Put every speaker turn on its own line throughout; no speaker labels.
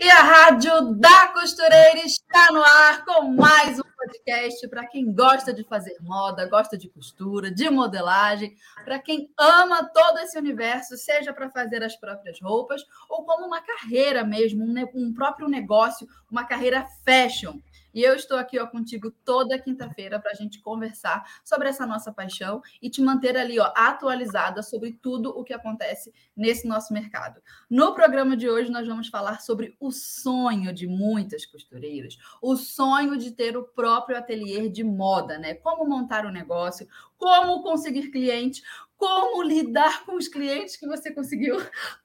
E a Rádio da Costureira está no ar com mais um podcast para quem gosta de fazer moda, gosta de costura, de modelagem, para quem ama todo esse universo, seja para fazer as próprias roupas ou como uma carreira mesmo, um, próprio negócio, uma carreira fashion. E eu estou aqui ó, contigo toda quinta-feira para a gente conversar sobre essa nossa paixão e te manter ali ó, atualizada sobre tudo o que acontece nesse nosso mercado. No programa de hoje, nós vamos falar sobre o sonho de muitas costureiras, o sonho de ter o próprio ateliê de moda, né? Como montar o um negócio, como conseguir clientes, como lidar com os clientes que você conseguiu,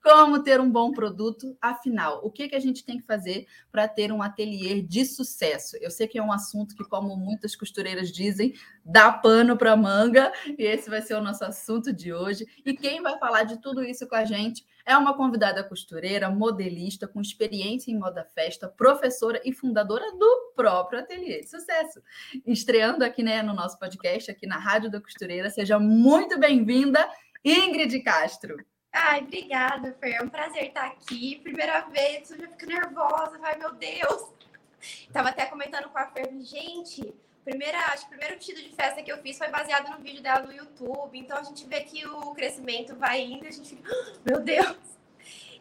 como ter um bom produto. Afinal, o que, que a gente tem que fazer para ter um ateliê de sucesso? Eu sei que é um assunto que, como muitas costureiras dizem, dá pano para manga, e esse vai ser o nosso assunto de hoje. E quem vai falar de tudo isso com a gente é uma convidada costureira, modelista, com experiência em moda festa, professora e fundadora do próprio Ateliê de Sucesso. Estreando aqui né, no nosso podcast, aqui na Rádio da Costureira. Seja muito bem-vinda, Ingrid Castro.
Ai, obrigada, Fer. É um prazer estar aqui. Primeira vez, eu já fico nervosa. Ai, meu Deus. Tava até comentando com a Fer, gente, primeira, acho que o primeiro vestido de festa que eu fiz foi baseado no vídeo dela no YouTube. Então a gente vê que o crescimento vai indo, a gente fica, ah, meu Deus.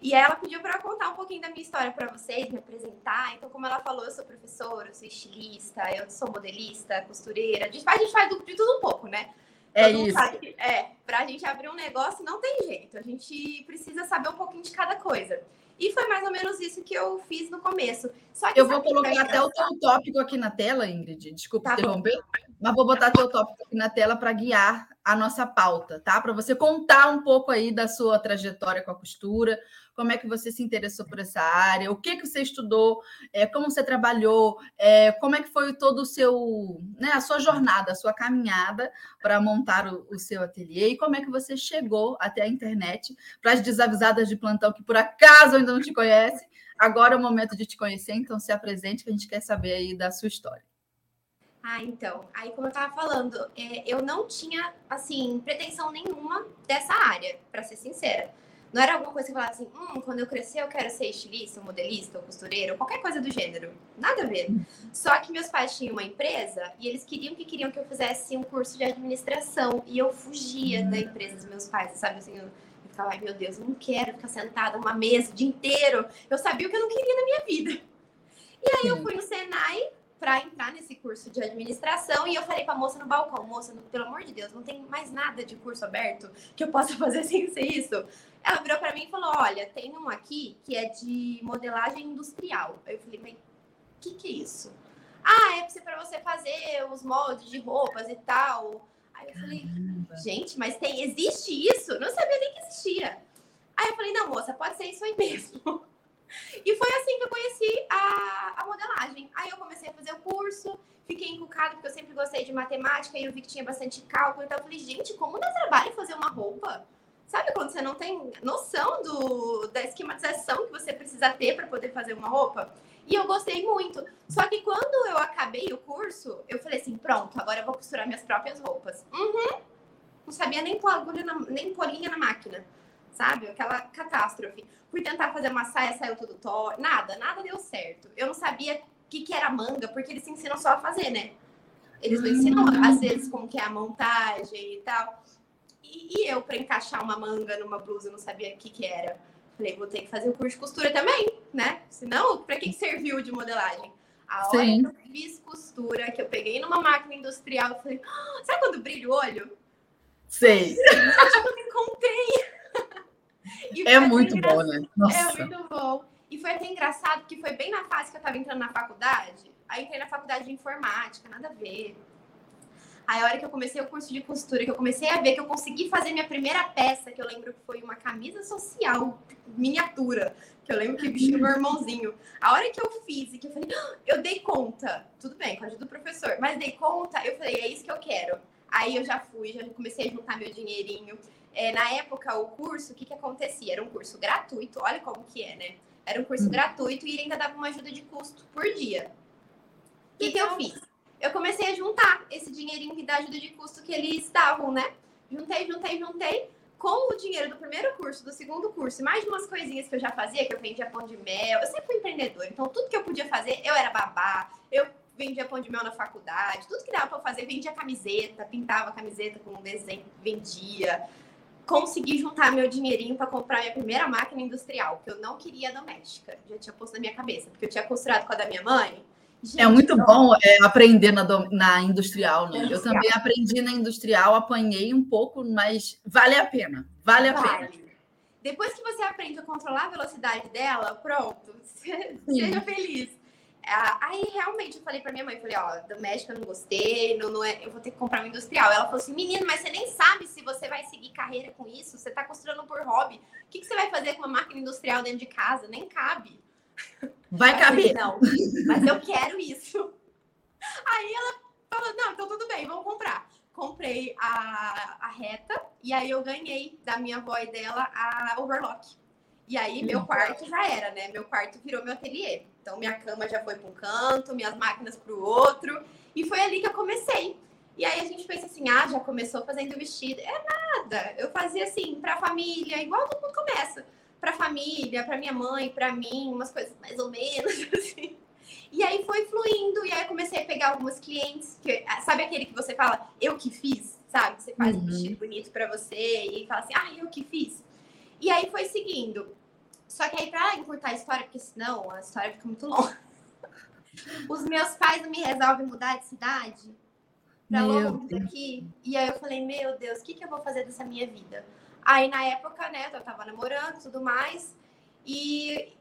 E ela pediu para contar um pouquinho da minha história para vocês, me apresentar. Então, como ela falou, eu sou professora, eu sou estilista, eu sou modelista, costureira. A gente faz, a gente faz de tudo um pouco, né?
É Todo isso.
Sabe, é, para a gente abrir um negócio não tem jeito. A gente precisa saber um pouquinho de cada coisa. E foi mais ou menos isso que eu fiz no começo.
Só que eu vou colocar até o teu tópico aqui na tela, Ingrid. Desculpa tá interromper, bom. mas vou botar teu tópico aqui na tela para guiar a nossa pauta, tá? Para você contar um pouco aí da sua trajetória com a costura, como é que você se interessou por essa área, o que que você estudou, é, como você trabalhou, é, como é que foi todo o seu, né, a sua jornada, a sua caminhada para montar o, o, seu ateliê e como é que você chegou até a internet para as desavisadas de plantão que por acaso ainda não te conhecem. Agora é o momento de te conhecer, então se apresente que a gente quer saber aí da sua história.
Ah, então. Aí, como eu estava falando, é, eu não tinha, assim, pretensão nenhuma dessa área, para ser sincera. Não era alguma coisa que falava assim, hum, quando eu crescer eu quero ser estilista, modelista, ou costureiro, qualquer coisa do gênero. Nada a ver. Só que meus pais tinham uma empresa e eles queriam que queriam que eu fizesse um curso de administração. E eu fugia da empresa dos meus pais, sabe? Assim, eu, eu ficava, ai meu Deus, eu não quero ficar sentada numa mesa o dia inteiro. Eu sabia o que eu não queria na minha vida. E aí eu fui no Senai para entrar nesse curso de administração e eu falei para a moça no balcão, moça, pelo amor de Deus, não tem mais nada de curso aberto que eu possa fazer sem ser isso. Ela virou para mim e falou: Olha, tem um aqui que é de modelagem industrial. Eu falei: Mas que, que é isso? Ah, é para você fazer os moldes de roupas e tal. Aí eu falei: Gente, mas tem, existe isso? Não sabia nem que existia. Aí eu falei: Não, moça, pode ser isso aí mesmo. E foi assim que eu conheci a, a modelagem. Aí eu comecei a fazer o curso, fiquei encucada porque eu sempre gostei de matemática e eu vi que tinha bastante cálculo. Então eu falei, gente, como dá trabalho fazer uma roupa? Sabe quando você não tem noção do, da esquematização que você precisa ter para poder fazer uma roupa? E eu gostei muito. Só que quando eu acabei o curso, eu falei assim: pronto, agora eu vou costurar minhas próprias roupas. Uhum. Não sabia nem pôr agulha na, nem pôr linha na máquina. Sabe? Aquela catástrofe. Fui tentar fazer uma saia, saiu tudo torto. Nada, nada deu certo. Eu não sabia o que, que era manga, porque eles ensinam só a fazer, né? Eles não ensinam, às vezes, como que é a montagem e tal. E, e eu, para encaixar uma manga numa blusa, não sabia o que, que era. Falei, vou ter que fazer o curso de costura também, né? Senão, para que serviu de modelagem? A hora Sim. que eu fiz costura, que eu peguei numa máquina industrial, eu falei, ah, sabe quando brilha o olho?
Sei.
Acho que eu encontrei.
É muito bom, né?
Nossa. É muito bom. E foi até engraçado, porque foi bem na fase que eu tava entrando na faculdade. Aí entrei na faculdade de informática, nada a ver. Aí, a hora que eu comecei o curso de costura, que eu comecei a ver que eu consegui fazer minha primeira peça, que eu lembro que foi uma camisa social miniatura, que eu lembro que vestiu meu irmãozinho. A hora que eu fiz e que eu falei, ah, eu dei conta, tudo bem, com a ajuda do professor, mas dei conta, eu falei, é isso que eu quero. Aí eu já fui, já comecei a juntar meu dinheirinho. É, na época, o curso, o que, que acontecia? Era um curso gratuito, olha como que é, né? Era um curso hum. gratuito e ele ainda dava uma ajuda de custo por dia. O que, que eu fiz? Eu comecei a juntar esse dinheirinho da ajuda de custo que eles davam, né? Juntei, juntei, juntei. Com o dinheiro do primeiro curso, do segundo curso, e mais de umas coisinhas que eu já fazia, que eu vendia pão de mel, eu sempre fui empreendedora, então tudo que eu podia fazer, eu era babá, eu vendia pão de mel na faculdade, tudo que dava para fazer, vendia camiseta, pintava camiseta com um desenho, vendia. Consegui juntar meu dinheirinho para comprar minha primeira máquina industrial, que eu não queria doméstica, já tinha posto na minha cabeça, porque eu tinha costurado com a da minha mãe,
Gente, é muito então... bom é, aprender na, na industrial, né? Industrial. Eu também aprendi na industrial, apanhei um pouco, mas vale a pena. Vale a vale. pena.
Depois que você aprende a controlar a velocidade dela, pronto, seja feliz. Aí realmente eu falei para minha mãe, falei, ó, doméstica eu não gostei, não, não é, eu vou ter que comprar um industrial. Ela falou assim, menino, mas você nem sabe se você vai seguir carreira com isso, você tá costurando por hobby. O que, que você vai fazer com uma máquina industrial dentro de casa? Nem cabe.
Vai caber.
Não, mas eu quero isso. Aí ela falou: não, então tudo bem, vamos comprar. Comprei a, a reta e aí eu ganhei da minha avó e dela a overlock. E aí meu quarto já era, né? Meu quarto virou meu ateliê. Então minha cama já foi para um canto, minhas máquinas para o outro. E foi ali que eu comecei. E aí a gente pensa assim, ah, já começou fazendo vestido. É nada. Eu fazia assim, para a família, igual todo mundo começa para família, para minha mãe, para mim, umas coisas mais ou menos assim. E aí foi fluindo, e aí eu comecei a pegar algumas clientes, que, sabe aquele que você fala, eu que fiz, sabe? Você faz uhum. um vestido bonito para você e fala assim, ah, eu que fiz. E aí foi seguindo. Só que aí, para encurtar a história, porque senão a história fica muito longa. Os meus pais não me resolvem mudar de cidade para longe daqui. E aí eu falei, meu Deus, o que, que eu vou fazer dessa minha vida? Aí na época, né, eu tava namorando e tudo mais. E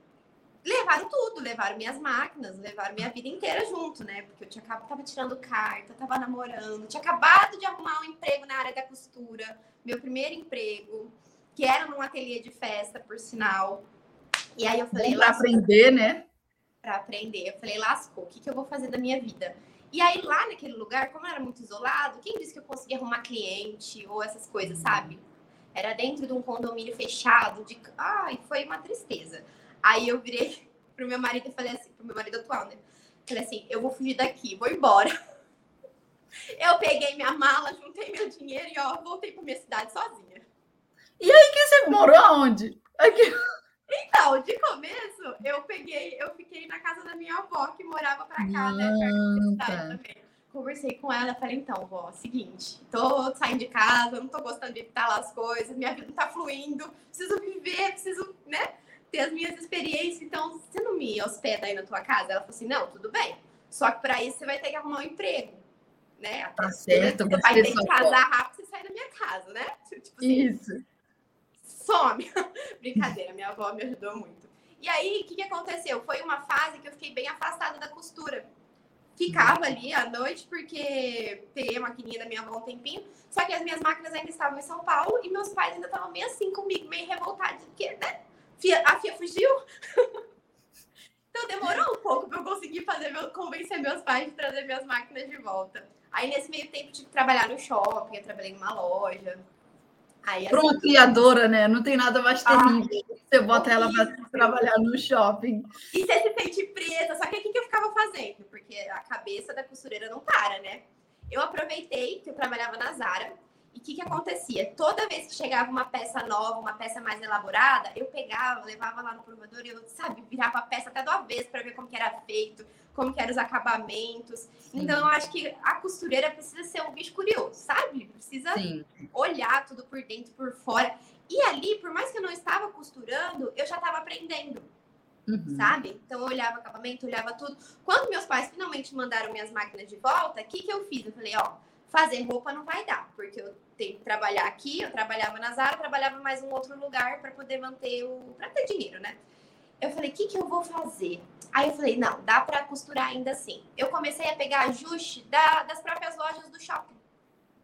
levaram tudo, levaram minhas máquinas, levaram minha vida inteira junto, né? Porque eu tinha tava tirando carta, tava namorando, tinha acabado de arrumar um emprego na área da costura, meu primeiro emprego, que era num ateliê de festa, por sinal. E aí eu falei,
para aprender, né?
Para aprender. Eu falei, lascou, o que, que eu vou fazer da minha vida? E aí lá naquele lugar, como era muito isolado, quem disse que eu conseguia arrumar cliente ou essas coisas, sabe? Era dentro de um condomínio fechado. De... Ai, foi uma tristeza. Aí eu virei pro meu marido e falei assim, pro meu marido atual, né? Falei assim, eu vou fugir daqui, vou embora. Eu peguei minha mala, juntei meu dinheiro e ó, voltei para minha cidade sozinha.
E aí que você morou aonde? Aqui.
Então, de começo, eu peguei, eu fiquei na casa da minha avó, que morava para cá, né? Perto da cidade também conversei com ela, falei, então, vó, seguinte, tô saindo de casa, não tô gostando de evitar as coisas, minha vida não tá fluindo, preciso viver, preciso, né, ter as minhas experiências, então, você não me hospeda aí na tua casa? Ela falou assim, não, tudo bem, só que para isso você vai ter que arrumar um emprego, né?
Tá certo,
você vai ter que casar rápido e sair da minha casa, né?
Tipo assim, isso.
Some. Brincadeira, minha avó me ajudou muito. E aí, o que, que aconteceu? Foi uma fase que eu fiquei bem afastada da costura ficava ali à noite, porque peguei a maquininha da minha avó um tempinho. Só que as minhas máquinas ainda estavam em São Paulo e meus pais ainda estavam meio assim comigo, meio revoltados, porque, né? A Fia fugiu. então demorou um pouco para eu conseguir fazer meu, convencer meus pais de trazer minhas máquinas de volta. Aí nesse meio tempo tive que trabalhar no shopping, eu trabalhei numa loja.
Aí, Para uma criadora, né? Não tem nada mais terrível. Ah, você bota ela para trabalhar no shopping.
E você se sente presa. Só que o que eu ficava fazendo? Porque a cabeça da costureira não para, né? Eu aproveitei que eu trabalhava na Zara. E o que, que acontecia? Toda vez que chegava uma peça nova, uma peça mais elaborada, eu pegava, levava lá no provador e eu, sabe, virava a peça até do avesso para ver como que era feito, como que eram os acabamentos. Sim. Então, eu acho que a costureira precisa ser um bicho curioso, sabe? Precisa Sim. olhar tudo por dentro, por fora. E ali, por mais que eu não estava costurando, eu já estava aprendendo. Uhum. Sabe? Então eu olhava acabamento, olhava tudo. Quando meus pais finalmente mandaram minhas máquinas de volta, o que, que eu fiz? Eu falei, ó, fazer roupa não vai dar, porque eu tenho que trabalhar aqui, eu trabalhava na Zara, trabalhava mais um outro lugar para poder manter o. para ter dinheiro, né? Eu falei, o que, que eu vou fazer? Aí eu falei, não, dá para costurar ainda assim. Eu comecei a pegar ajuste da, das próprias lojas do shopping.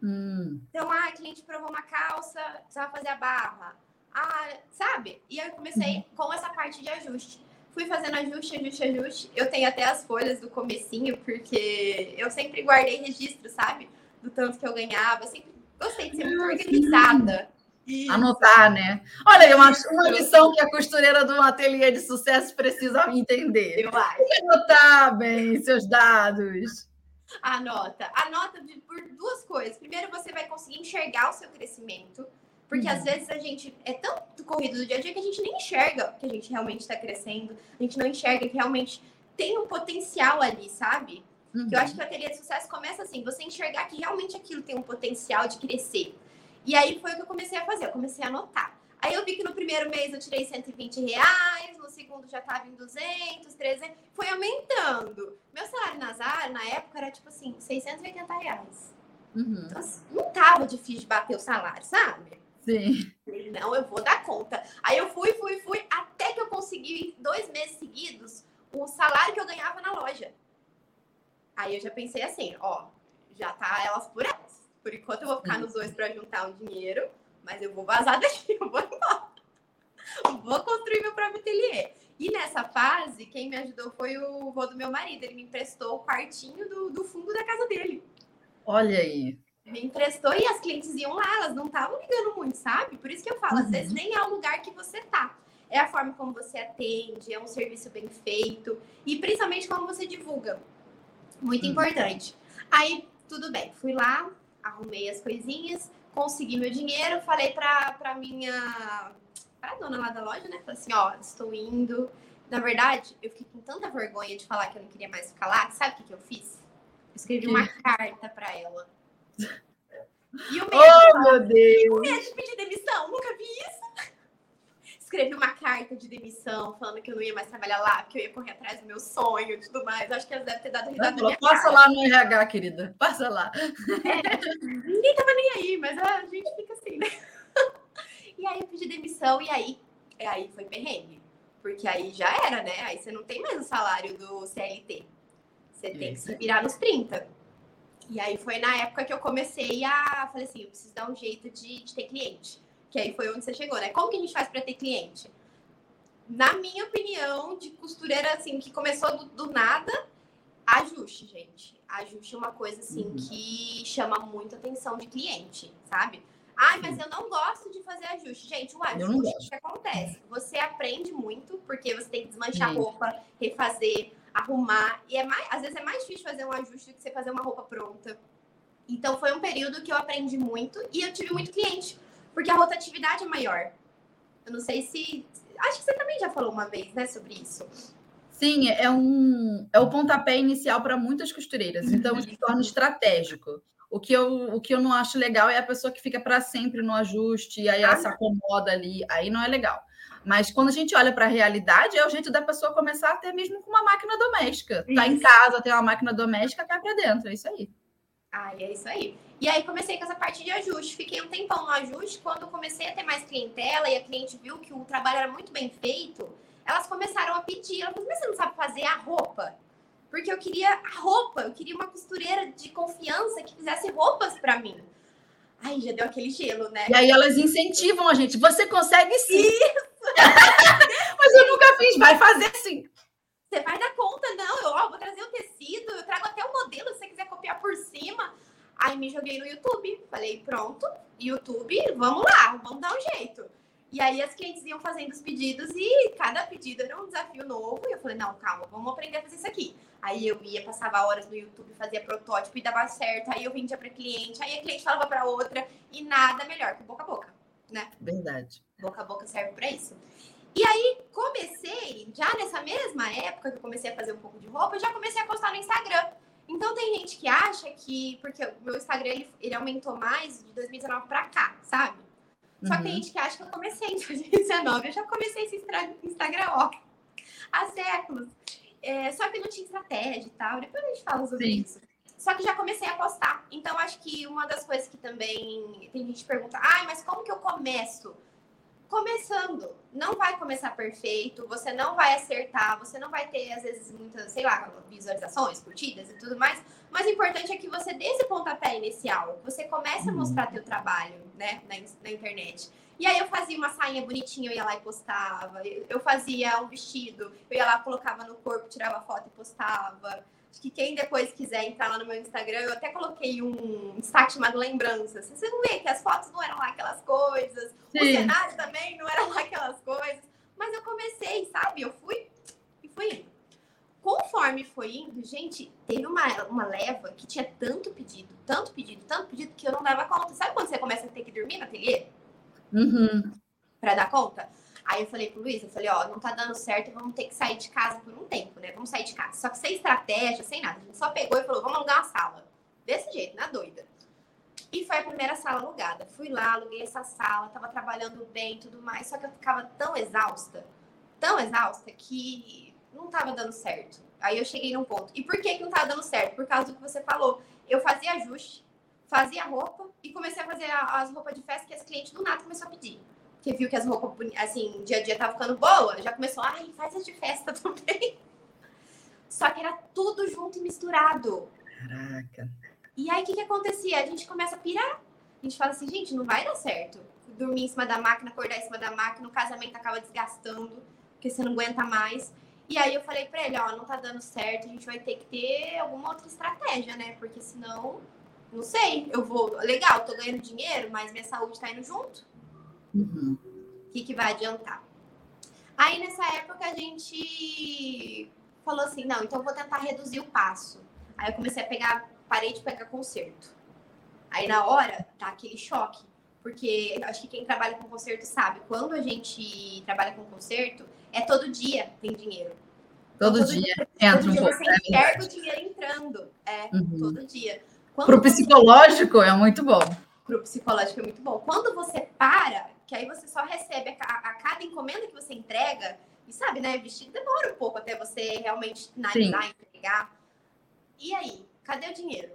Hum. Então, ah, a cliente provou uma calça, precisava fazer a barra. Ah, sabe? E aí eu comecei uhum. com essa parte de ajuste. Fui fazendo ajuste, ajuste, ajuste. Eu tenho até as folhas do comecinho, porque eu sempre guardei registro, sabe? Do tanto que eu ganhava. Eu sempre gostei de ser muito organizada.
Isso. Anotar, né? Olha uma, uma lição que a costureira do ateliê de sucesso precisa entender.
Eu acho.
Anotar bem seus dados.
Anota. Anota por duas coisas. Primeiro, você vai conseguir enxergar o seu crescimento. Porque uhum. às vezes a gente é tão corrido do dia a dia que a gente nem enxerga que a gente realmente está crescendo. A gente não enxerga que realmente tem um potencial ali, sabe? Uhum. Eu acho que o ateliê de sucesso começa assim, você enxergar que realmente aquilo tem um potencial de crescer. E aí foi o que eu comecei a fazer, eu comecei a anotar. Aí eu vi que no primeiro mês eu tirei 120 reais, no segundo já estava em 200, 300, foi aumentando. Meu salário na Zara, na época, era tipo assim, 680 reais. Uhum. Então, assim, não tava difícil de bater o salário, sabe?
Sim.
Não, eu vou dar conta. Aí eu fui, fui, fui, até que eu consegui, dois meses seguidos, o salário que eu ganhava na loja. Aí eu já pensei assim, ó, já tá elas por elas. Por enquanto eu vou ficar nos dois para juntar um dinheiro, mas eu vou vazar daqui, eu vou embora. Vou construir meu próprio ateliê. E nessa fase, quem me ajudou foi o vô do meu marido. Ele me emprestou o quartinho do, do fundo da casa dele.
Olha aí.
Me emprestou e as clientes iam lá, elas não estavam ligando muito, sabe? Por isso que eu falo, uhum. às vezes nem é o lugar que você tá. É a forma como você atende, é um serviço bem feito e principalmente como você divulga. Muito uhum. importante. Aí, tudo bem, fui lá, arrumei as coisinhas, consegui meu dinheiro, falei pra, pra minha. pra dona lá da loja, né? Falei assim: ó, estou indo. Na verdade, eu fiquei com tanta vergonha de falar que eu não queria mais ficar lá. Sabe o que, que eu fiz? Eu escrevi uma carta pra ela.
E o medo, oh, meu Deus!
O medo de pedir demissão, nunca vi isso escrevi uma carta de demissão falando que eu não ia mais trabalhar lá, que eu ia correr atrás do meu sonho e tudo mais. Acho que elas devem ter dado risada
na minha Passa cara. lá no RH, querida. Passa lá.
É, ninguém tava nem aí, mas a gente fica assim, né? E aí eu pedi demissão e aí, aí foi perrengue. Porque aí já era, né? Aí você não tem mais o salário do CLT. Você tem que se virar nos 30. E aí foi na época que eu comecei a. Falei assim, eu preciso dar um jeito de, de ter cliente. Que aí foi onde você chegou, né? Como que a gente faz para ter cliente? Na minha opinião, de costureira assim, que começou do, do nada, ajuste, gente. Ajuste é uma coisa assim uhum. que chama muito atenção de cliente, sabe? Ai, mas eu não gosto de fazer ajuste. Gente, o ajuste, que acontece? Você aprende muito, porque você tem que desmanchar Sim. roupa, refazer, arrumar. E é mais, às vezes é mais difícil fazer um ajuste do que você fazer uma roupa pronta. Então foi um período que eu aprendi muito e eu tive muito cliente porque a rotatividade é maior. Eu não sei se. Acho que você também já falou uma vez, né, sobre isso.
Sim, é um é o pontapé inicial para muitas costureiras, então isso torna estratégico. O que, eu, o que eu não acho legal é a pessoa que fica para sempre no ajuste, e aí ela ah, se acomoda ali, aí não é legal. Mas quando a gente olha para a realidade, é o jeito da pessoa começar até mesmo com uma máquina doméstica. Tá em casa, tem uma máquina doméstica, cai para dentro, é isso aí.
Ah, é isso aí. E aí comecei com essa parte de ajuste. Fiquei um tempão no ajuste. Quando comecei a ter mais clientela e a cliente viu que o trabalho era muito bem feito, elas começaram a pedir. Ela falou, mas você não sabe fazer a roupa? Porque eu queria a roupa, eu queria uma costureira de confiança que fizesse roupas para mim. Aí já deu aquele gelo, né?
E aí elas incentivam a gente. Você consegue sim. Isso! mas eu nunca fiz, vai fazer sim.
Você vai dar conta, não. Eu ó, vou trazer o tecido, eu trago até o modelo se você quiser copiar por cima. Aí me joguei no YouTube. Falei, pronto, YouTube, vamos lá, vamos dar um jeito. E aí as clientes iam fazendo os pedidos e cada pedido era um desafio novo. E eu falei, não, calma, vamos aprender a fazer isso aqui. Aí eu ia, passava horas no YouTube, fazia protótipo e dava certo. Aí eu vendia para cliente, aí a cliente falava para outra e nada melhor que boca a boca, né?
Verdade.
Boca a boca serve para isso. E aí comecei, já nessa mesma época que eu comecei a fazer um pouco de roupa, eu já comecei a postar no Instagram. Então tem gente que acha que, porque o meu Instagram ele, ele aumentou mais de 2019 para cá, sabe? Só que tem uhum. gente que acha que eu comecei em 2019. Eu já comecei esse Instagram, ó, há séculos. É, só que não tinha estratégia e tal. Depois a gente fala sobre Sim. isso. Só que já comecei a postar. Então, acho que uma das coisas que também tem gente que pergunta, ai, mas como que eu começo? Começando. Não vai começar perfeito, você não vai acertar, você não vai ter, às vezes, muitas, sei lá, visualizações, curtidas e tudo mais. Mas o importante é que você dê esse pontapé inicial, você comece a uhum. mostrar teu trabalho, né, na, na internet. E aí eu fazia uma sainha bonitinha, eu ia lá e postava. Eu fazia um vestido, eu ia lá, colocava no corpo, tirava foto e postava. Acho que quem depois quiser entrar lá no meu Instagram, eu até coloquei um destaque chamado lembranças. Vocês vão ver que as fotos não eram lá aquelas coisas, Sim. o cenário também não era lá aquelas coisas. Mas eu comecei, sabe? Eu fui e fui indo. Conforme foi indo, gente, teve uma, uma leva que tinha tanto pedido, tanto pedido, tanto pedido, que eu não dava conta. Sabe quando você começa a ter que dormir no ateliê?
Uhum.
Pra dar conta? Aí eu falei pro Luiz, eu falei, ó, não tá dando certo, vamos ter que sair de casa por um tempo, né? Vamos sair de casa. Só que sem estratégia, sem nada. A gente só pegou e falou, vamos alugar uma sala. Desse jeito, na doida. E foi a primeira sala alugada. Fui lá, aluguei essa sala, tava trabalhando bem e tudo mais. Só que eu ficava tão exausta, tão exausta, que não tava dando certo. Aí eu cheguei num ponto. E por que, que não tava dando certo? Por causa do que você falou. Eu fazia ajuste, fazia roupa e comecei a fazer as roupas de festa que as clientes do nada começaram a pedir que viu que as roupas, assim, dia a dia tava ficando boa, já começou, ai, faz as de festa também. Só que era tudo junto e misturado.
Caraca.
E aí, o que que acontecia? A gente começa a pirar. A gente fala assim, gente, não vai dar certo. Dormir em cima da máquina, acordar em cima da máquina, o casamento acaba desgastando, porque você não aguenta mais. E aí eu falei pra ele, ó, não tá dando certo, a gente vai ter que ter alguma outra estratégia, né? Porque senão, não sei, eu vou. Legal, tô ganhando dinheiro, mas minha saúde tá indo junto.
Uhum.
O que, que vai adiantar? Aí nessa época a gente falou assim, não, então vou tentar reduzir o passo. Aí eu comecei a pegar, parei de pegar concerto. Aí na hora tá aquele choque, porque acho que quem trabalha com concerto sabe, quando a gente trabalha com concerto, é todo dia tem dinheiro.
Todo, todo dia, dia entra todo um dia
pouco. Você enxerga o dinheiro entrando, é, uhum. todo dia.
Para o psicológico é muito bom.
Para o psicológico é muito bom. Quando você para, que aí você só recebe a, a, cada encomenda que você entrega, e sabe, né? Vestido demora um pouco até você realmente finalizar, Sim. entregar. E aí, cadê o dinheiro?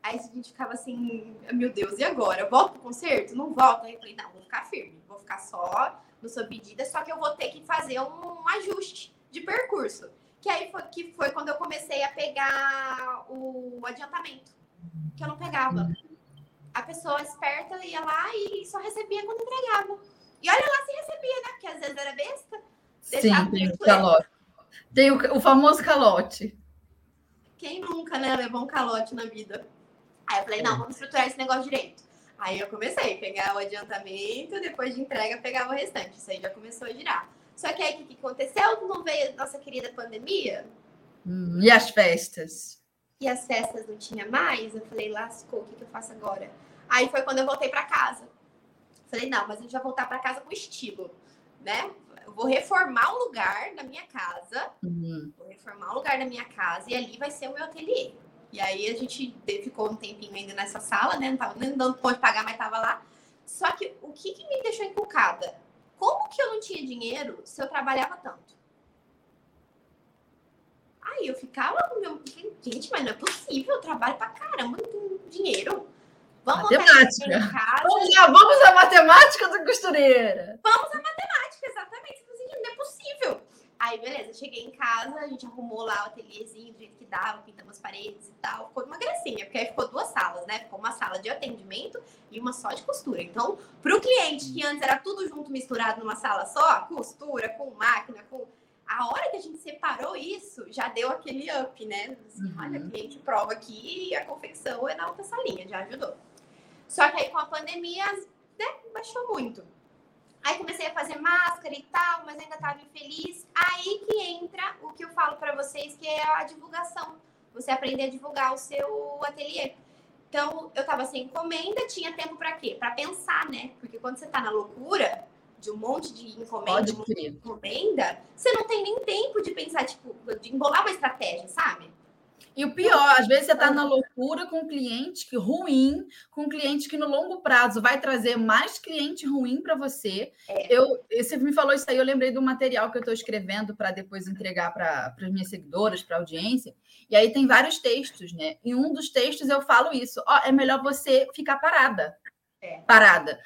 Aí a gente ficava assim, meu Deus, e agora? Eu volto pro concerto? Não volto? Aí eu falei, não, vou ficar firme, vou ficar só no sua pedida, só que eu vou ter que fazer um, um ajuste de percurso. Que aí foi, que foi quando eu comecei a pegar o adiantamento, que eu não pegava a pessoa esperta ia lá e só recebia quando entregava. E olha lá se recebia, né? Porque às vezes era besta.
Sim, tem o calote. Tem o, o famoso calote.
Quem nunca, né, levou um calote na vida? Aí eu falei, não, vamos estruturar esse negócio direito. Aí eu comecei a pegar o adiantamento, depois de entrega, pegava o restante. Isso aí já começou a girar. Só que aí o que aconteceu? Não veio a nossa querida pandemia.
Hum, e as festas?
E as festas não tinha mais. Eu falei, lascou, o que, que eu faço agora? Aí foi quando eu voltei para casa. Falei, não, mas a gente vai voltar para casa com estilo, né? Eu vou reformar o lugar da minha casa.
Uhum.
Vou reformar o lugar da minha casa e ali vai ser o meu ateliê. E aí a gente ficou um tempinho ainda nessa sala, né? Não tava nem dando ponto de pagar, mas tava lá. Só que o que, que me deixou encucada? Como que eu não tinha dinheiro se eu trabalhava tanto? Aí eu ficava com meu. Gente, mas não é possível, eu trabalho pra caramba, não tenho dinheiro.
Vamos matemática. Vamos lá, vamos à matemática do costureira.
Vamos à matemática, exatamente. Não é possível. Aí, beleza, cheguei em casa, a gente arrumou lá o ateliêzinho do jeito que dava, pintamos as paredes e tal. Ficou uma gracinha, porque aí ficou duas salas, né? Ficou uma sala de atendimento e uma só de costura. Então, para o cliente, que antes era tudo junto, misturado numa sala só, costura, com máquina, com. A hora que a gente separou isso, já deu aquele up, né? Assim, uhum. Olha, cliente prova aqui e a confecção é na outra salinha, já ajudou. Só que aí com a pandemia, né, baixou muito. Aí comecei a fazer máscara e tal, mas ainda estava infeliz. Aí que entra o que eu falo para vocês, que é a divulgação. Você aprender a divulgar o seu ateliê. Então, eu estava sem encomenda, tinha tempo para quê? Para pensar, né? Porque quando você está na loucura de um monte de encomenda, um monte de encomenda, você não tem nem tempo de pensar, tipo, de embolar uma estratégia, sabe?
E o pior, às vezes você está na loucura com um cliente que ruim, com um cliente que no longo prazo vai trazer mais cliente ruim para você. É. Eu, você me falou isso aí, eu lembrei do material que eu estou escrevendo para depois entregar para as minhas seguidoras, para a audiência. E aí tem vários textos, né? Em um dos textos eu falo isso: ó, é melhor você ficar parada.
É.
Parada.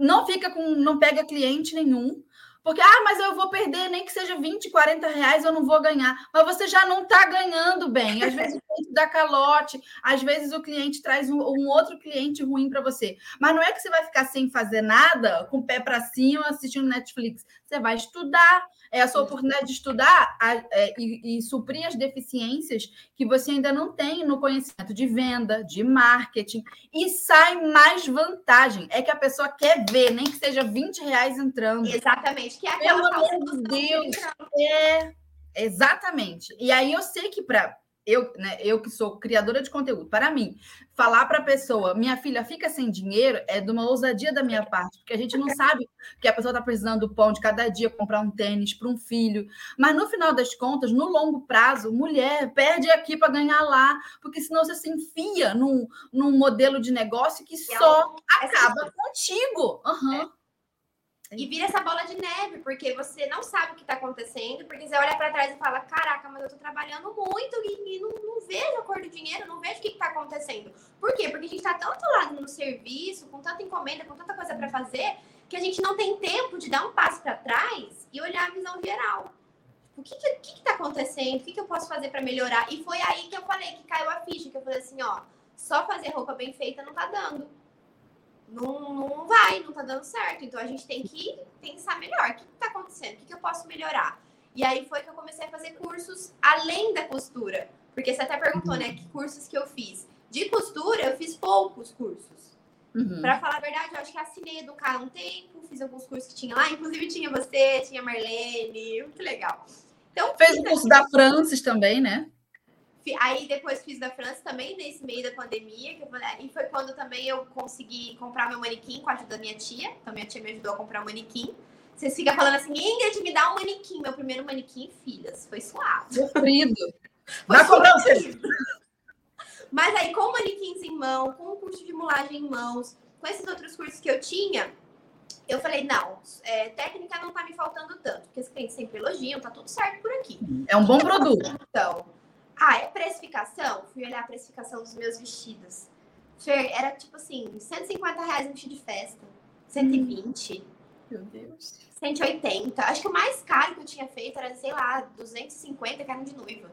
Não fica com, não pega cliente nenhum, porque, ah, mas eu vou perder, nem que seja 20, 40 reais, eu não vou ganhar. Mas você já não está ganhando bem. Às vezes o cliente dá calote, às vezes o cliente traz um, um outro cliente ruim para você. Mas não é que você vai ficar sem fazer nada, com o pé para cima, assistindo Netflix. Você vai estudar, É a sua oportunidade de estudar a, é, e, e, suprir as deficiências que você ainda não tem no conhecimento de venda, de marketing. E sai mais vantagem. É que a pessoa quer ver, nem que seja 20 reais entrando.
Exatamente. Que é aquela Pelo
amor de Deus. É, exatamente. E aí eu sei que para eu, né, eu que sou criadora de conteúdo, para mim, falar para a pessoa, minha filha fica sem dinheiro, é de uma ousadia da minha parte, porque a gente não sabe que a pessoa está precisando do pão de cada dia, comprar um tênis para um filho. Mas no final das contas, no longo prazo, mulher perde aqui para ganhar lá, porque senão você se enfia num, num modelo de negócio que é só acaba contigo. Uhum.
E vira essa bola de neve, porque você não sabe o que está acontecendo, porque você olha para trás e fala: Caraca, mas eu estou trabalhando muito e, e não, não, vejo a cor do dinheiro, não vejo o que está acontecendo. Por quê? Porque a gente está tanto lado no serviço, com tanta encomenda, com tanta coisa para fazer, que a gente não tem tempo de dar um passo para trás e olhar a visão geral. O que está acontecendo? O que, que eu posso fazer para melhorar? E foi aí que eu falei que caiu a ficha, que eu falei assim: ó, só fazer roupa bem feita não está dando não, não vai, não tá dando certo. Então a gente tem que pensar melhor. O que, está acontecendo? O que, que eu posso melhorar? E aí foi que eu comecei a fazer cursos além da costura. Porque você até perguntou, né, que cursos que eu fiz. De costura, eu fiz poucos cursos. Uhum. Para falar a verdade, eu acho que assinei Educar um tempo, fiz alguns cursos que tinha lá. Inclusive tinha você, tinha Marlene, muito legal.
Então, Fez o curso da Francis também, né?
Aí depois fiz da França também, nesse meio da pandemia. E foi quando também eu consegui comprar meu manequim com a ajuda da minha tia. Então minha tia me ajudou a comprar um manequim. Vocês ficam falando assim, Ingrid, me dá um manequim. Meu primeiro manequim, filhas. Foi suave.
Sofrido. Comprar um
Mas aí, com manequins em mão, com o curso de mulagem em mãos, com esses outros cursos que eu tinha, eu falei, não, é, técnica não tá me faltando tanto, porque os clientes sempre elogiam, tá tudo certo por aqui.
É um bom produto.
Então, ah, é precificação? Fui olhar a precificação dos meus vestidos. Fer, era tipo assim, 150 reais um vestido de festa. 120.
Meu Deus.
180. Acho que o mais caro que eu tinha feito era, sei lá, 250 que de noiva.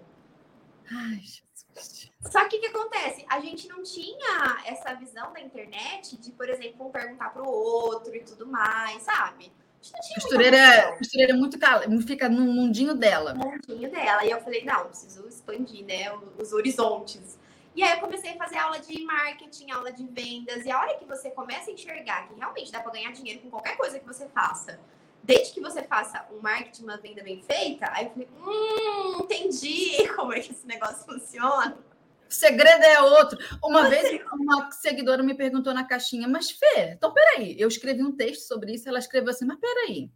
Ai, Jesus.
Só que o que acontece? A gente não tinha essa visão da internet de, por exemplo, um perguntar pro outro e tudo mais, sabe?
Costureira, costureira é muito fica no mundinho dela.
No mundinho dela. E eu falei, não, preciso expandir, né, os horizontes. E aí eu comecei a fazer aula de marketing, aula de vendas. E a hora que você começa a enxergar que realmente dá para ganhar dinheiro com qualquer coisa que você faça, desde que você faça um marketing, uma venda bem feita, aí eu falei, hum, entendi como é que esse negócio funciona.
O segredo é outro. Uma vez uma seguidora me perguntou na caixinha, mas Fê, então peraí, eu escrevi um texto sobre isso, ela escreveu assim, mas peraí.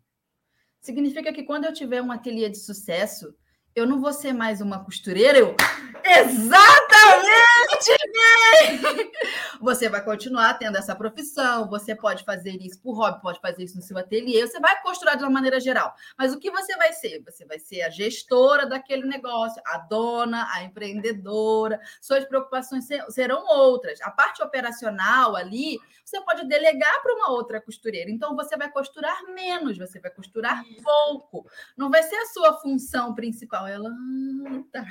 Significa que quando eu tiver um ateliê de sucesso, eu não vou ser mais uma costureira? Eu, exatamente! Você vai continuar tendo essa profissão, você pode fazer isso por hobby, pode fazer isso no seu ateliê, você vai costurar de uma maneira geral. Mas o que você vai ser? Você vai ser a gestora daquele negócio, a dona, a empreendedora. Suas preocupações serão outras. A parte operacional ali, você pode delegar para uma outra costureira. Então, você vai costurar menos, você vai costurar pouco. Não vai ser a sua função principal ela, ah, tá.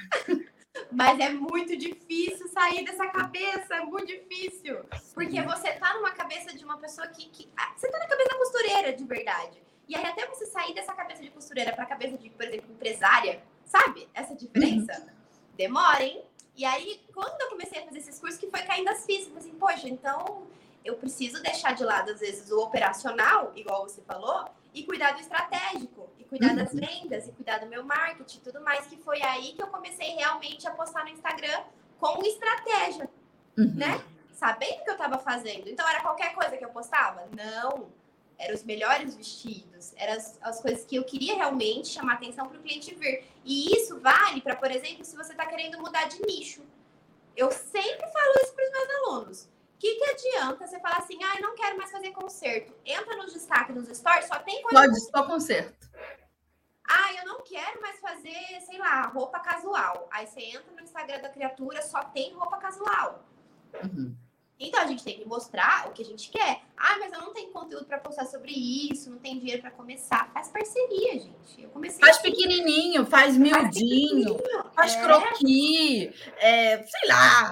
Mas é muito difícil sair dessa cabeça, é muito difícil. Porque você tá numa cabeça de uma pessoa que. que ah, você tá na cabeça da costureira, de verdade. E aí, até você sair dessa cabeça de costureira pra cabeça de, por exemplo, empresária, sabe? Essa diferença? Uhum. Demora, hein? E aí, quando eu comecei a fazer esses cursos, que foi caindo as fichas, assim, poxa, então eu preciso deixar de lado, às vezes, o operacional, igual você falou, e cuidar do estratégico, e cuidar das uhum. vendas, e cuidar do meu marketing e tudo mais, que foi aí que eu comecei realmente a postar no Instagram com estratégia, uhum. né? Sabendo o que eu estava fazendo. Então, era qualquer coisa que eu postava? Não. Eram os melhores vestidos, eram as, as coisas que eu queria realmente chamar atenção para o cliente ver. E isso vale para, por exemplo, se você está querendo mudar de nicho. Eu sempre falo isso para os meus alunos que, que adianta você falar assim, ah, não quero mais fazer concerto? Entra nos destaques nos stories, só tem
coisa. Pode, só concerto.
Ah, eu não quero mais fazer, sei lá, roupa casual. Aí você entra no Instagram da criatura, só tem roupa casual. Uhum. Então a gente tem que mostrar o que a gente quer. Ah, mas eu não tenho conteúdo para postar sobre isso, não tenho dinheiro para começar. Faz parceria, gente. Eu comecei.
Faz assim. pequenininho, faz miudinho, faz, faz é. croqui, é, sei lá.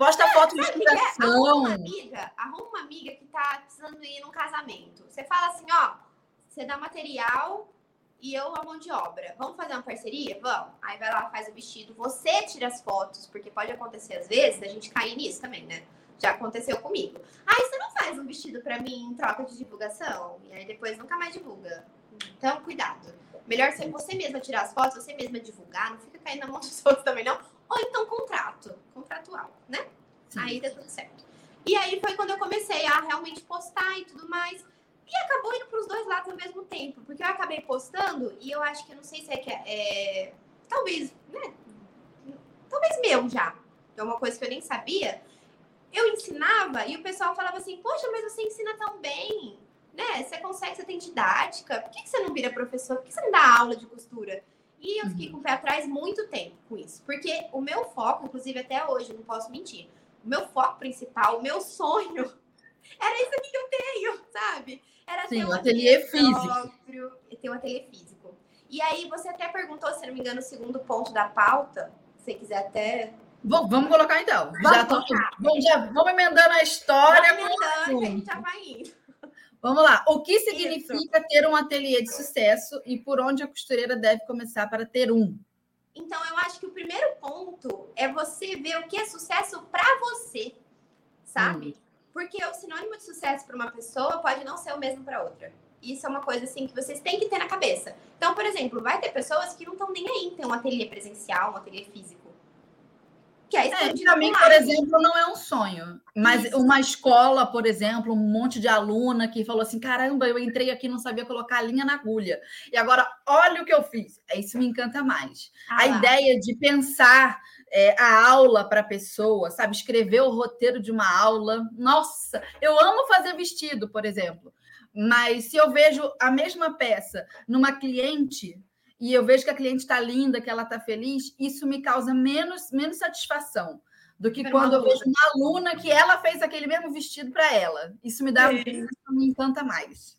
Posta é, foto de inspiração.
Arruma uma amiga, arruma uma amiga que tá precisando ir num casamento. Você fala assim, ó, você dá material e eu a mão de obra. Vamos fazer uma parceria? Vamos. Aí vai lá, faz o vestido, você tira as fotos, porque pode acontecer às vezes a gente cair nisso também, né? Já aconteceu comigo. Aí você não faz um vestido para mim em troca de divulgação? E aí depois nunca mais divulga. Então, cuidado. Melhor ser você mesma tirar as fotos, você mesma divulgar, não fica caindo na mão dos outros também, não. Ou então contrato, contratual, né? Sim. Aí dá tudo certo. E aí foi quando eu comecei a realmente postar e tudo mais. E acabou indo para os dois lados ao mesmo tempo, porque eu acabei postando e eu acho que eu não sei se é que é, é talvez, né? Talvez meu já. É uma coisa que eu nem sabia. Eu ensinava e o pessoal falava assim: Poxa, mas você ensina tão bem, né? Você consegue, você tem didática. Por que, que você não vira professor? Por que você não dá aula de costura? E eu fiquei com o pé atrás muito tempo com isso, porque o meu foco, inclusive até hoje, não posso mentir, o meu foco principal, o meu sonho era isso aqui que eu tenho, sabe? Era
Sim, ter um ateliê, ateliê físico.
Próprio, ter um ateliê físico. E aí você até perguntou, se não me engano, o segundo ponto da pauta. Se quiser até.
Bom, vamos colocar então. Vamos já, tô, vamos, já vamos emendando a história.
Vamos emendando, a gente já vai indo.
Vamos lá. O que significa Isso. ter um ateliê de sucesso e por onde a costureira deve começar para ter um?
Então, eu acho que o primeiro ponto é você ver o que é sucesso para você, sabe? Hum. Porque o sinônimo de sucesso para uma pessoa pode não ser o mesmo para outra. Isso é uma coisa assim que vocês têm que ter na cabeça. Então, por exemplo, vai ter pessoas que não estão nem aí em ter um ateliê presencial, um ateliê físico.
Que é, é para mim, por exemplo, não é um sonho. Mas Isso. uma escola, por exemplo, um monte de aluna que falou assim: caramba, eu entrei aqui não sabia colocar a linha na agulha. E agora, olha o que eu fiz. Isso me encanta mais. Ah, a lá. ideia de pensar é, a aula para a pessoa, sabe? Escrever o roteiro de uma aula. Nossa, eu amo fazer vestido, por exemplo. Mas se eu vejo a mesma peça numa cliente e eu vejo que a cliente está linda, que ela está feliz, isso me causa menos, menos satisfação do que quando eu vejo uma aluna que ela fez aquele mesmo vestido para ela. Isso me dá, isso me encanta mais.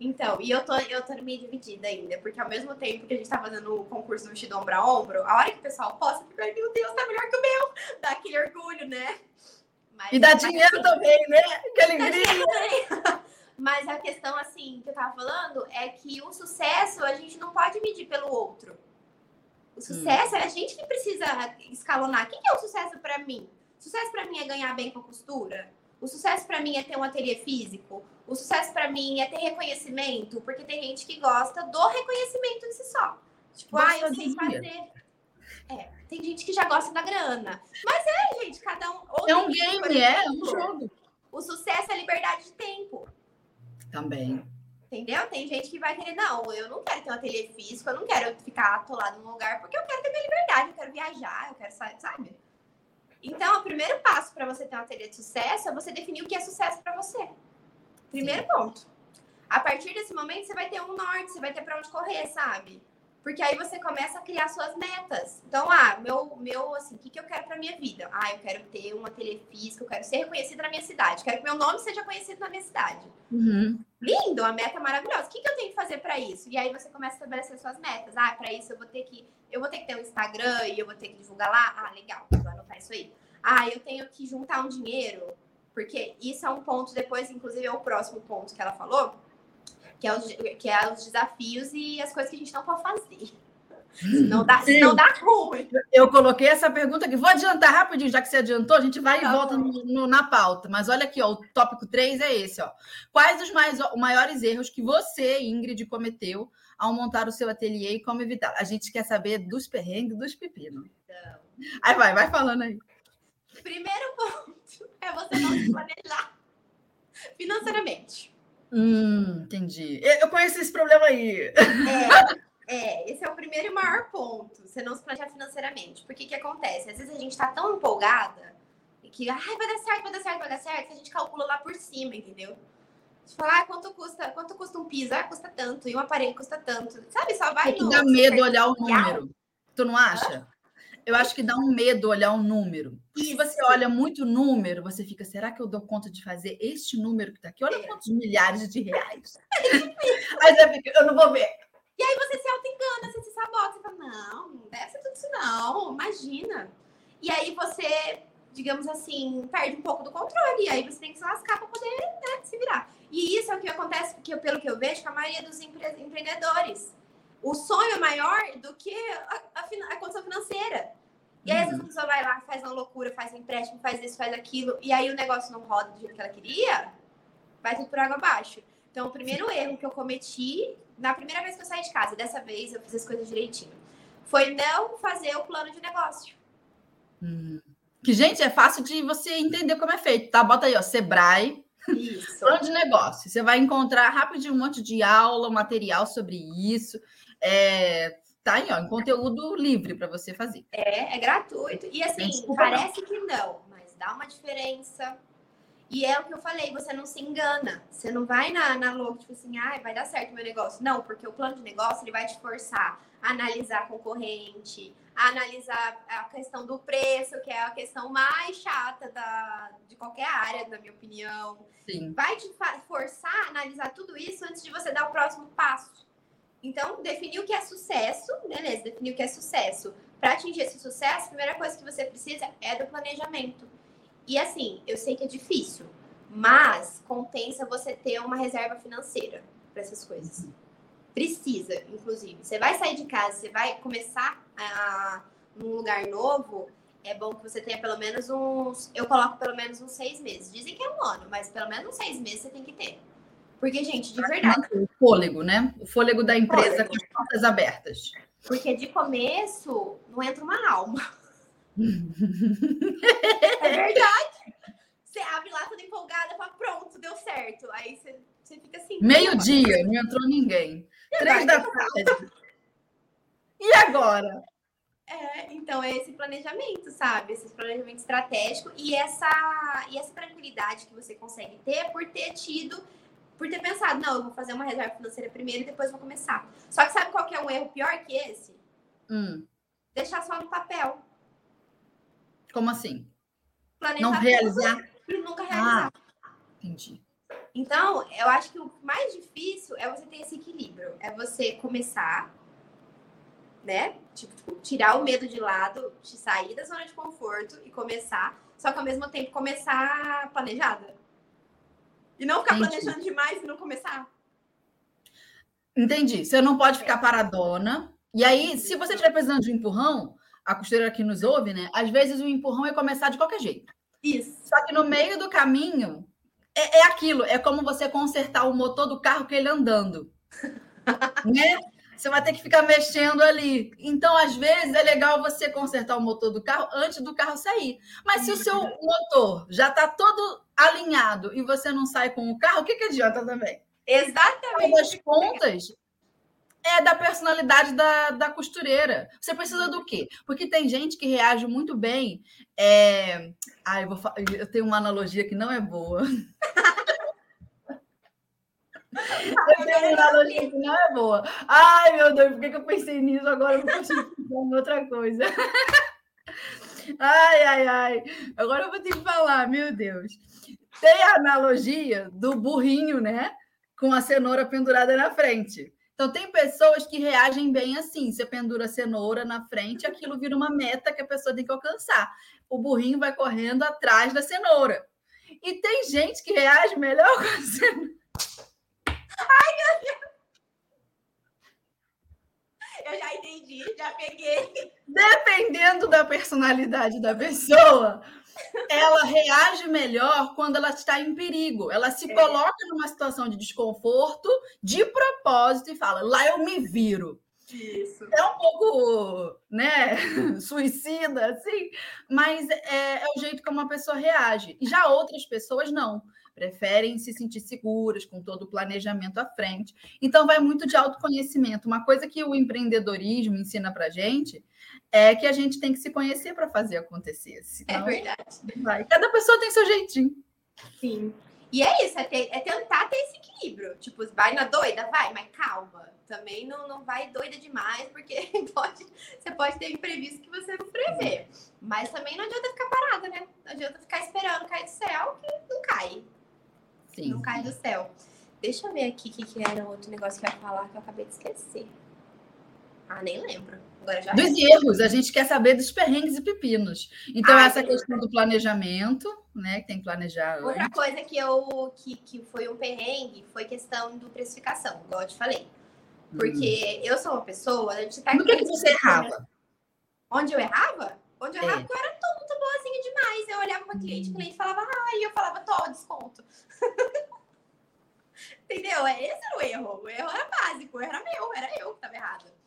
Então, e eu tô, eu tô meio dividida ainda, porque ao mesmo tempo que a gente tá fazendo o concurso do vestido ombro a ombro, a hora que o pessoal posta, fica, meu Deus, tá melhor que o meu, dá aquele orgulho, né?
Mas, e dá dinheiro assim, também, né? Que alegria!
Mas a questão, assim, que eu tava falando é que o sucesso a gente não pode medir pelo outro. O hum. sucesso hum. é a gente que precisa escalonar. O que é o sucesso para mim? Sucesso para mim é ganhar bem com a costura? O sucesso para mim é ter um ateliê físico? O sucesso para mim é ter reconhecimento, porque tem gente que gosta do reconhecimento em si só. Tipo, ah, eu sei fazer. É, tem gente que já gosta da grana. Mas é, gente, cada um.
é um game, é, é um jogo.
O sucesso é liberdade de tempo.
Também.
Entendeu? Tem gente que vai querer, não, eu não quero ter um ateliê físico, eu não quero ficar atolado num lugar, porque eu quero ter minha liberdade, eu quero viajar, eu quero sair, sabe? Então, o primeiro passo para você ter um ateliê de sucesso é você definir o que é sucesso para você. Primeiro Sim. ponto. A partir desse momento, você vai ter um norte, você vai ter para onde correr, sabe? Porque aí você começa a criar suas metas. Então, ah, meu, meu assim, o que, que eu quero para minha vida? Ah, eu quero ter um ateliê físico, eu quero ser reconhecida na minha cidade, quero que meu nome seja conhecido na minha cidade.
Uhum.
Lindo, uma meta maravilhosa. O que, que eu tenho que fazer para isso? E aí você começa a estabelecer suas metas. Ah, para isso eu vou ter que eu vou ter que ter um Instagram e eu vou ter que divulgar lá. Ah, legal, vou anotar isso aí. Ah, eu tenho que juntar um dinheiro, porque isso é um ponto, depois, inclusive, é o próximo ponto que ela falou, que é, os, que é os desafios e as coisas que a gente não pode fazer. Não dá, não dá ruim.
Eu coloquei essa pergunta aqui. Vou adiantar rapidinho, já que você adiantou, a gente vai tá e volta no, no, na pauta. Mas olha aqui, ó, o tópico 3 é esse. Ó. Quais os mais, maiores erros que você, Ingrid, cometeu ao montar o seu ateliê e como evitar? A gente quer saber dos perrengues dos pepinos. Então... Aí vai, vai falando aí.
Primeiro ponto é você não se planejar financeiramente.
Hum, entendi. Eu conheço esse problema aí.
É, é, esse é o primeiro e maior ponto. Você não se planejar financeiramente. Porque que acontece? Às vezes a gente tá tão empolgada que ai, vai dar certo, vai dar certo, vai dar certo, que a gente calcula lá por cima, entendeu? Você fala, ah, quanto custa, quanto custa um piso? Ah, custa tanto, e um aparelho custa tanto. Sabe, só vai. É
que dá medo olhar o número. Tu não acha? Eu acho que dá um medo olhar um número. E se você olha muito número, você fica, será que eu dou conta de fazer este número que está aqui? Olha é. quantos milhares de reais. aí você fica, eu não vou ver.
E aí você se auto-engana, você se sabota, você fala, não, não deve ser tudo isso não, imagina. E aí você, digamos assim, perde um pouco do controle, e aí você tem que se lascar para poder né, se virar. E isso é o que acontece, porque pelo que eu vejo, com a maioria dos empre empreendedores o sonho é maior do que a, a, a condição financeira. E aí, às vezes, a pessoa vai lá, faz uma loucura, faz um empréstimo, faz isso, faz aquilo, e aí o negócio não roda do jeito que ela queria, vai tudo por água abaixo. Então, o primeiro erro que eu cometi, na primeira vez que eu saí de casa, dessa vez eu fiz as coisas direitinho, foi não fazer o plano de negócio.
Hum. Que, gente, é fácil de você entender como é feito, tá? Bota aí, ó, Sebrae.
Isso.
plano de negócio. Você vai encontrar rapidinho um monte de aula, material sobre isso. É, tá aí, ó, em conteúdo livre para você fazer.
É, é gratuito. E assim, Desculpa, parece não. que não, mas dá uma diferença. E é o que eu falei, você não se engana. Você não vai na, na louca, tipo assim, ah, vai dar certo o meu negócio. Não, porque o plano de negócio ele vai te forçar a analisar a concorrente, a analisar a questão do preço, que é a questão mais chata da, de qualquer área, na minha opinião.
Sim.
Vai te forçar a analisar tudo isso antes de você dar o próximo passo. Então, definir o que é sucesso, beleza, definir o que é sucesso. Para atingir esse sucesso, a primeira coisa que você precisa é do planejamento. E assim, eu sei que é difícil, mas compensa você ter uma reserva financeira para essas coisas. Precisa, inclusive. Você vai sair de casa, você vai começar a, num lugar novo, é bom que você tenha pelo menos uns. Eu coloco pelo menos uns seis meses. Dizem que é um ano, mas pelo menos uns seis meses você tem que ter. Porque, gente, de verdade.
O fôlego, né? O fôlego da empresa fôlego. com as portas abertas.
Porque de começo não entra uma alma. é verdade. Você abre lá toda empolgada, fala, pronto, deu certo. Aí você, você fica assim.
Meio-dia, não entrou ninguém. Três da tarde. E agora?
É, então é esse planejamento, sabe? Esse planejamento estratégico e essa, e essa tranquilidade que você consegue ter por ter tido por ter pensado, não, eu vou fazer uma reserva financeira primeiro e depois vou começar. Só que sabe qual que é um erro pior que esse?
Hum.
Deixar só no papel.
Como assim?
Planejar
não realizar
e nunca realizar.
Ah, entendi.
Então, eu acho que o mais difícil é você ter esse equilíbrio. É você começar, né? Tipo, tipo, tirar o medo de lado, de sair da zona de conforto e começar. Só que ao mesmo tempo começar planejada. E não ficar Entendi. planejando demais e não começar.
Entendi. Você não pode ficar paradona. E aí, se você estiver precisando de um empurrão, a costureira que nos ouve, né? Às vezes o empurrão é começar de qualquer jeito.
Isso.
Só que no meio do caminho é, é aquilo, é como você consertar o motor do carro que ele andando. né? Você vai ter que ficar mexendo ali. Então, às vezes, é legal você consertar o motor do carro antes do carro sair. Mas se o seu motor já está todo alinhado e você não sai com o carro, o que, que adianta também?
Exatamente.
As contas é da personalidade da, da costureira. Você precisa do quê? Porque tem gente que reage muito bem. É... Ah, eu, vou... eu tenho uma analogia que não é boa. Eu tenho uma analogia que não é boa. Ai, meu Deus, por que, que eu pensei nisso agora? Eu não consigo pensar em outra coisa. Ai, ai, ai. Agora eu vou ter que falar, meu Deus. Tem a analogia do burrinho, né? Com a cenoura pendurada na frente. Então, tem pessoas que reagem bem assim. Você pendura a cenoura na frente, aquilo vira uma meta que a pessoa tem que alcançar. O burrinho vai correndo atrás da cenoura. E tem gente que reage melhor com a cenoura.
Ai, meu Deus! Eu já entendi, já peguei.
Dependendo da personalidade da pessoa, ela reage melhor quando ela está em perigo. Ela se é. coloca numa situação de desconforto de propósito e fala: lá eu me viro.
Isso.
É um pouco, né, suicida, assim, mas é, é o jeito como a pessoa reage. E já outras pessoas não preferem se sentir seguras com todo o planejamento à frente. Então, vai muito de autoconhecimento. Uma coisa que o empreendedorismo ensina para gente é que a gente tem que se conhecer para fazer acontecer.
Senão, é verdade.
Vai. Cada pessoa tem seu jeitinho.
Sim. E é isso, é, ter, é, tentar ter esse equilíbrio. Tipo, vai na doida? Vai, mas calma. Também não, não vai doida demais, porque pode, você pode ter imprevisto que você não prevê. Mas também não adianta ficar parada, né? Não adianta ficar esperando cair do céu, que não cai. Sim. Não cai do céu. Deixa eu ver aqui o que, que era outro negócio que eu ia falar que eu acabei de esquecer. Ah, nem lembro.
Dos erros, a gente quer saber dos perrengues e pepinos. Então, ah, essa questão do planejamento, né? Que tem que planejar.
Outra antes. coisa que eu que, que foi um perrengue foi questão do precificação, igual eu te falei. Porque hum. eu sou uma pessoa. A gente tá
no que, que você errava?
Onde eu errava? Onde eu errava, é. porque eu era tonta, boazinha demais. Eu olhava para o cliente, o cliente falava, ah, e eu falava, tô, desconto. Entendeu? É, esse era o erro. O erro era básico, era meu, era eu que estava errada.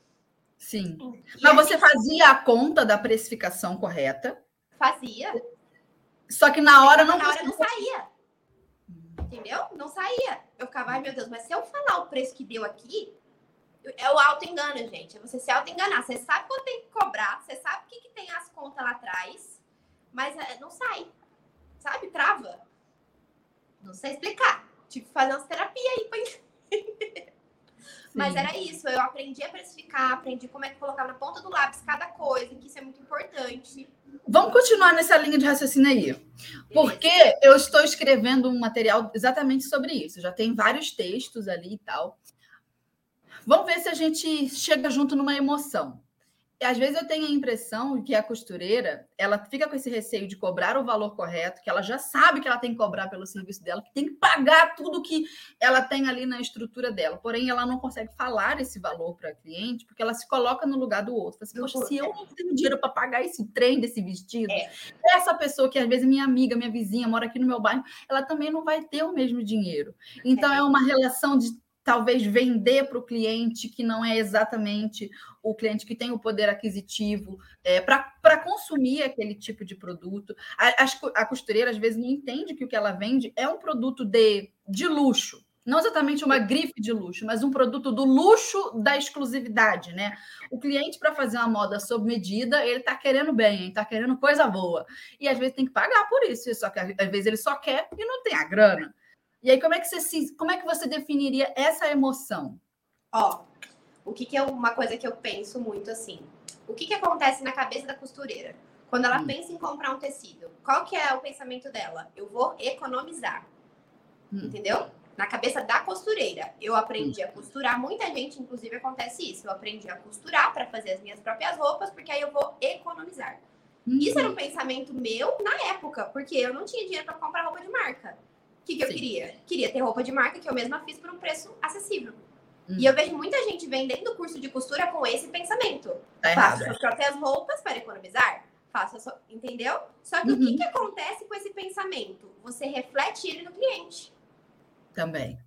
Sim. E Mas você fazia a conta da precificação correta?
Fazia.
Só que na hora não.
Na hora não saía. Entendeu? Não saía. Eu ficava, ai meu Deus, mas se eu falar o preço que deu aqui, é o auto-engano, gente. É você se auto-enganar. Você sabe quanto tem que cobrar, você sabe o que, que tem as contas lá atrás, mas é, não sai. Sabe? Trava. Não sei explicar. Tive que fazer umas terapias aí pra entender. Mas era isso, eu aprendi a precificar, aprendi como é que colocar na ponta do lápis cada coisa, que isso é muito importante.
Vamos continuar nessa linha de raciocínio aí. Porque eu estou escrevendo um material exatamente sobre isso. Já tem vários textos ali e tal. Vamos ver se a gente chega junto numa emoção. Às vezes eu tenho a impressão que a costureira, ela fica com esse receio de cobrar o valor correto, que ela já sabe que ela tem que cobrar pelo serviço dela, que tem que pagar tudo que ela tem ali na estrutura dela. Porém, ela não consegue falar esse valor para a cliente, porque ela se coloca no lugar do outro. Assim, Poxa, se eu não tenho dinheiro para pagar esse trem desse vestido, é. essa pessoa que às vezes é minha amiga, minha vizinha, mora aqui no meu bairro, ela também não vai ter o mesmo dinheiro. Então, é, é uma relação de talvez vender para o cliente que não é exatamente o cliente que tem o poder aquisitivo é, para consumir aquele tipo de produto. A, a, costureira, às vezes, não entende que o que ela vende é um produto de, de luxo. Não exatamente uma grife de luxo, mas um produto do luxo da exclusividade, né? O cliente, para fazer uma moda sob medida, ele está querendo bem, está querendo coisa boa. E às vezes tem que pagar por isso. Só que às vezes ele só quer e não tem a grana. E aí, como é que você se, como é que você definiria essa emoção?
Ó, o que, que é uma coisa que eu penso muito assim? O que, que acontece na cabeça da costureira? Quando ela hum. pensa em comprar um tecido, qual que é o pensamento dela? Eu vou economizar. Hum. Entendeu? Na cabeça da costureira. Eu aprendi hum. a costurar, muita gente, inclusive, acontece isso. Eu aprendi a costurar para fazer as minhas próprias roupas, porque aí eu vou economizar. Isso era um pensamento meu na época, porque eu não tinha dinheiro para comprar roupa de marca. O que, que eu queria? Queria ter roupa de marca que eu mesma fiz por um preço acessível. Hum. E eu vejo muita gente vendendo curso de costura com esse pensamento. Tá Faço as próprias roupas para economizar. Faço. Entendeu? Só que uhum. o que, uhum. que acontece com esse pensamento? Você reflete ele no cliente.
Também.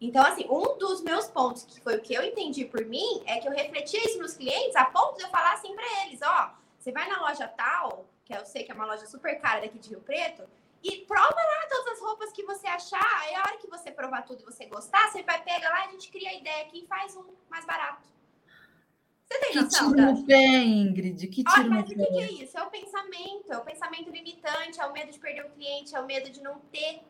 Então, assim, um dos meus pontos, que foi o que eu entendi por mim, é que eu refletia isso nos clientes a ponto de eu falar assim para eles: ó, você vai na loja tal, que eu sei que é uma loja super cara daqui de Rio Preto, e prova lá todas as roupas que você achar. Aí a hora que você provar tudo e você gostar, você vai pegar lá, a gente cria a ideia aqui e faz um mais barato. Você tem
que noção? Que tiro no pé, Ingrid. Que tiro
Olha, mas o que, que é isso? É o pensamento. É o pensamento limitante. É o medo de perder o cliente. É o medo de não ter,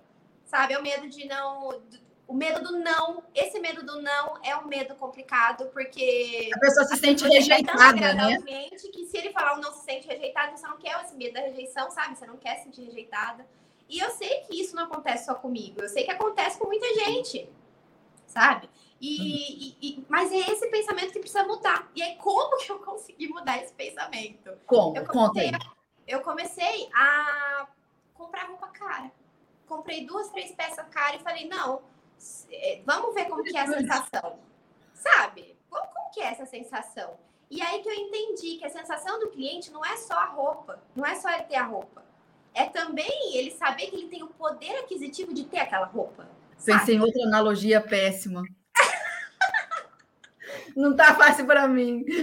sabe? É o medo de não o medo do não, esse medo do não é um medo complicado, porque
a pessoa se sente rejeitada, né?
O cliente que se ele falar um não se sente rejeitado, você não quer esse medo da rejeição, sabe? Você não quer se sentir rejeitada. E eu sei que isso não acontece só comigo, eu sei que acontece com muita gente, sabe? E, uhum. e, e, mas é esse pensamento que precisa mudar. E aí, como que eu consegui mudar esse pensamento?
Como?
Eu comecei, a, eu comecei a comprar roupa cara. Comprei duas, três peças cara e falei, não, vamos ver como que é a sensação. Sabe? Como, como que é essa sensação? E aí que eu entendi que a sensação do cliente não é só a roupa, não é só ele ter a roupa. É também ele saber que ele tem o poder aquisitivo de ter aquela roupa.
Pensei em outra analogia péssima. não tá fácil para mim.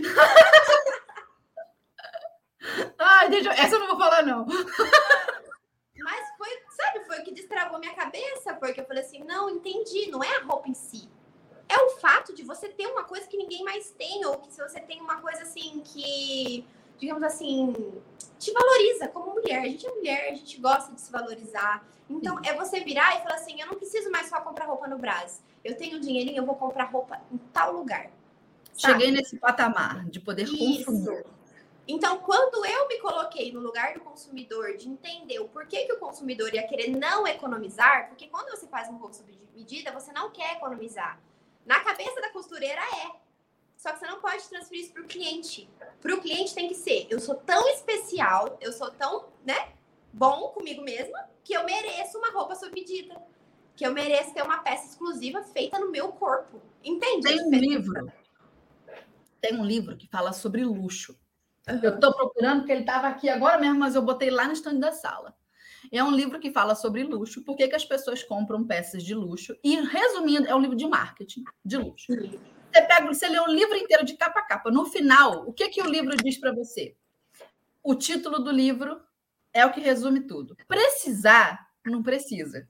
Ai, deixa eu... Essa eu não vou falar, não.
Foi, o que destravou minha cabeça, porque eu falei assim, não, entendi, não é a roupa em si. É o fato de você ter uma coisa que ninguém mais tem, ou que se você tem uma coisa assim que, digamos assim, te valoriza como mulher. A gente é mulher, a gente gosta de se valorizar. Então, é você virar e falar assim, eu não preciso mais só comprar roupa no Brás. Eu tenho um dinheirinho, eu vou comprar roupa em tal lugar.
Sabe? Cheguei nesse patamar de poder Isso. consumir.
Então, quando eu me coloquei no lugar do consumidor, de entender o porquê que o consumidor ia querer não economizar, porque quando você faz um roubo sob medida, você não quer economizar. Na cabeça da costureira é. Só que você não pode transferir isso para o cliente. Para o cliente tem que ser, eu sou tão especial, eu sou tão, né, bom comigo mesma, que eu mereço uma roupa sob medida. que eu mereço ter uma peça exclusiva feita no meu corpo. Entende?
Tem um livro. Tem um livro que fala sobre luxo. Uhum. Eu estou procurando, porque ele estava aqui agora mesmo, mas eu botei lá no stand da sala. É um livro que fala sobre luxo, por que, que as pessoas compram peças de luxo. E, resumindo, é um livro de marketing de luxo. Você pega, você lê o livro inteiro de capa a capa. No final, o que, que o livro diz para você? O título do livro é o que resume tudo. Precisar, não precisa.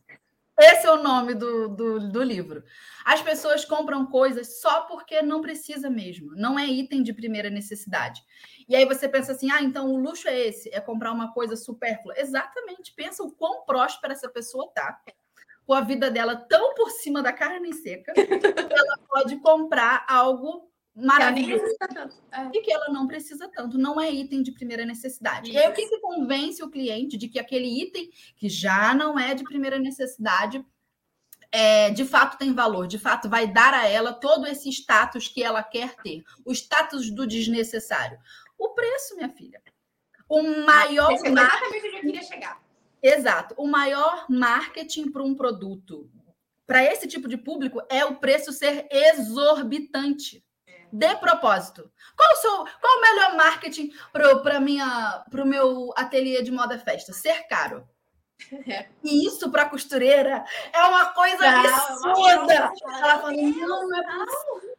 Esse é o nome do, do, do, livro. As pessoas compram coisas só porque não precisa mesmo. Não é item de primeira necessidade. E aí você pensa assim: ah, então o luxo é esse, é comprar uma coisa supérflua. Exatamente. Pensa o quão próspera essa pessoa tá, com a vida dela tão por cima da carne seca, que ela pode comprar algo maravilhoso é. e que ela não precisa tanto, não é item de primeira necessidade. Isso. E aí, o que, que convence o cliente de que aquele item que já não é de primeira necessidade é, de fato tem valor, de fato vai dar a ela todo esse status que ela quer ter, o status do desnecessário. O preço, minha filha. O maior.
Esse é exatamente onde eu queria chegar.
Exato. O maior marketing para um produto, para esse tipo de público, é o preço ser exorbitante de propósito. Qual qual o melhor marketing para o meu ateliê de moda festa? Ser caro. É. E isso para costureira é uma coisa não, absurda. Ela fala: não, não é possível.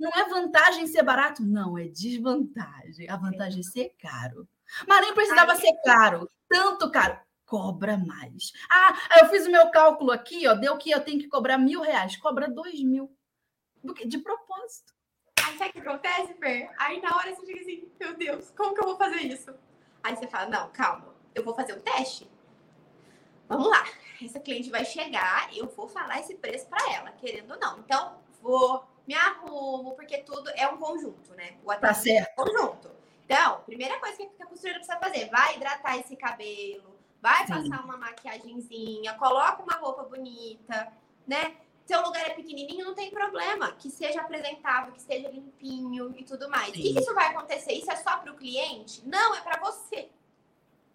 Não é vantagem ser barato? Não, é desvantagem. A vantagem é ser caro. Mas nem precisava ser caro, tanto caro. Cobra mais. Ah, eu fiz o meu cálculo aqui, ó, deu que eu tenho que cobrar mil reais. Cobra dois mil. De propósito.
Aí sabe o que acontece, Fer? Aí na hora você fica assim, meu Deus, como que eu vou fazer isso? Aí você fala, não, calma, eu vou fazer um teste. Vamos lá, essa cliente vai chegar, eu vou falar esse preço para ela, querendo ou não. Então, vou, me arrumo, porque tudo é um conjunto, né?
O tá certo.
É um conjunto. Então, primeira coisa que a costureira precisa fazer, vai hidratar esse cabelo, vai Sim. passar uma maquiagemzinha, coloca uma roupa bonita, né? seu lugar é pequenininho, não tem problema. Que seja apresentável, que seja limpinho e tudo mais. Sim. Que isso vai acontecer? Isso é só para o cliente? Não, é para você.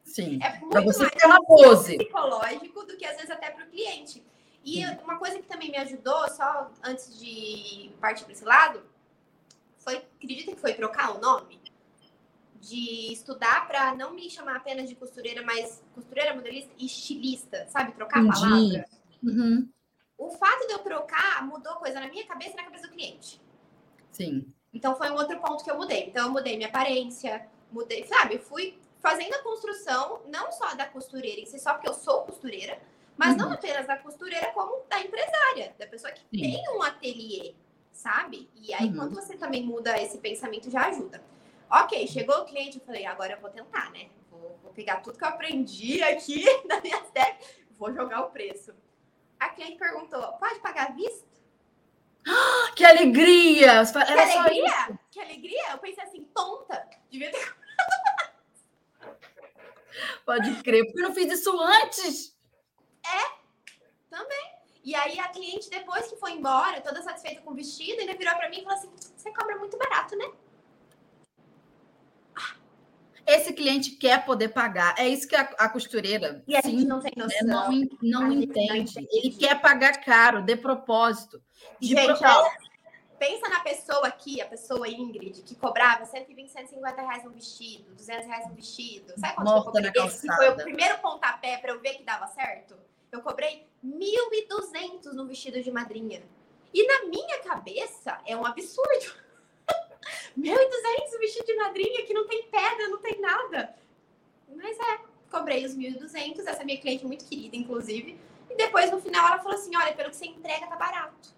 Sim.
É muito
você
mais
ter uma pose.
psicológico do que às vezes até para o cliente. E uma coisa que também me ajudou, só antes de partir para esse lado, foi, acredita que foi trocar o nome? De estudar para não me chamar apenas de costureira, mas costureira, modelista e estilista, sabe? Trocar Entendi. a palavra. Uhum o fato de eu trocar mudou coisa na minha cabeça e na cabeça do cliente.
Sim.
Então foi um outro ponto que eu mudei. Então eu mudei minha aparência, mudei, sabe? Eu fui fazendo a construção não só da costureira em si, só porque eu sou costureira, mas uhum. não apenas da costureira, como da empresária, da pessoa que Sim. tem um ateliê, sabe? E aí, uhum. quando você também muda esse pensamento, já ajuda. Ok, chegou o cliente, eu falei, agora eu vou tentar, né? Vou, vou pegar tudo que eu aprendi aqui na minha técnica, vou jogar o preço. A cliente perguntou: pode pagar à vista?
Que alegria!
Que alegria? Que alegria? Eu pensei assim, tonta. Devia ter.
Pode crer, porque eu não fiz isso antes.
É, também. E aí a cliente, depois que foi embora, toda satisfeita com o vestido, ainda virou para mim e falou assim: você cobra muito barato, né?
esse cliente quer poder pagar. É isso que a, a costureira
e a sim, gente não tem
noção. Né, não, não entende. não Ele quer pagar caro, de propósito.
De gente, ó, pensa na pessoa aqui, a pessoa Ingrid, que cobrava 120, 150 reais no vestido, 200 reais no vestido. Sabe quanto Morta eu cobrei? Esse foi o primeiro pontapé para eu ver que dava certo? Eu cobrei 1.200 no vestido de madrinha. E na minha cabeça é um absurdo. 1.200 vestido de madrinha que não tem pedra, não tem nada. Mas é, cobrei os 1.200, essa minha cliente muito querida, inclusive. E depois, no final, ela falou assim, olha, pelo que você entrega, tá barato.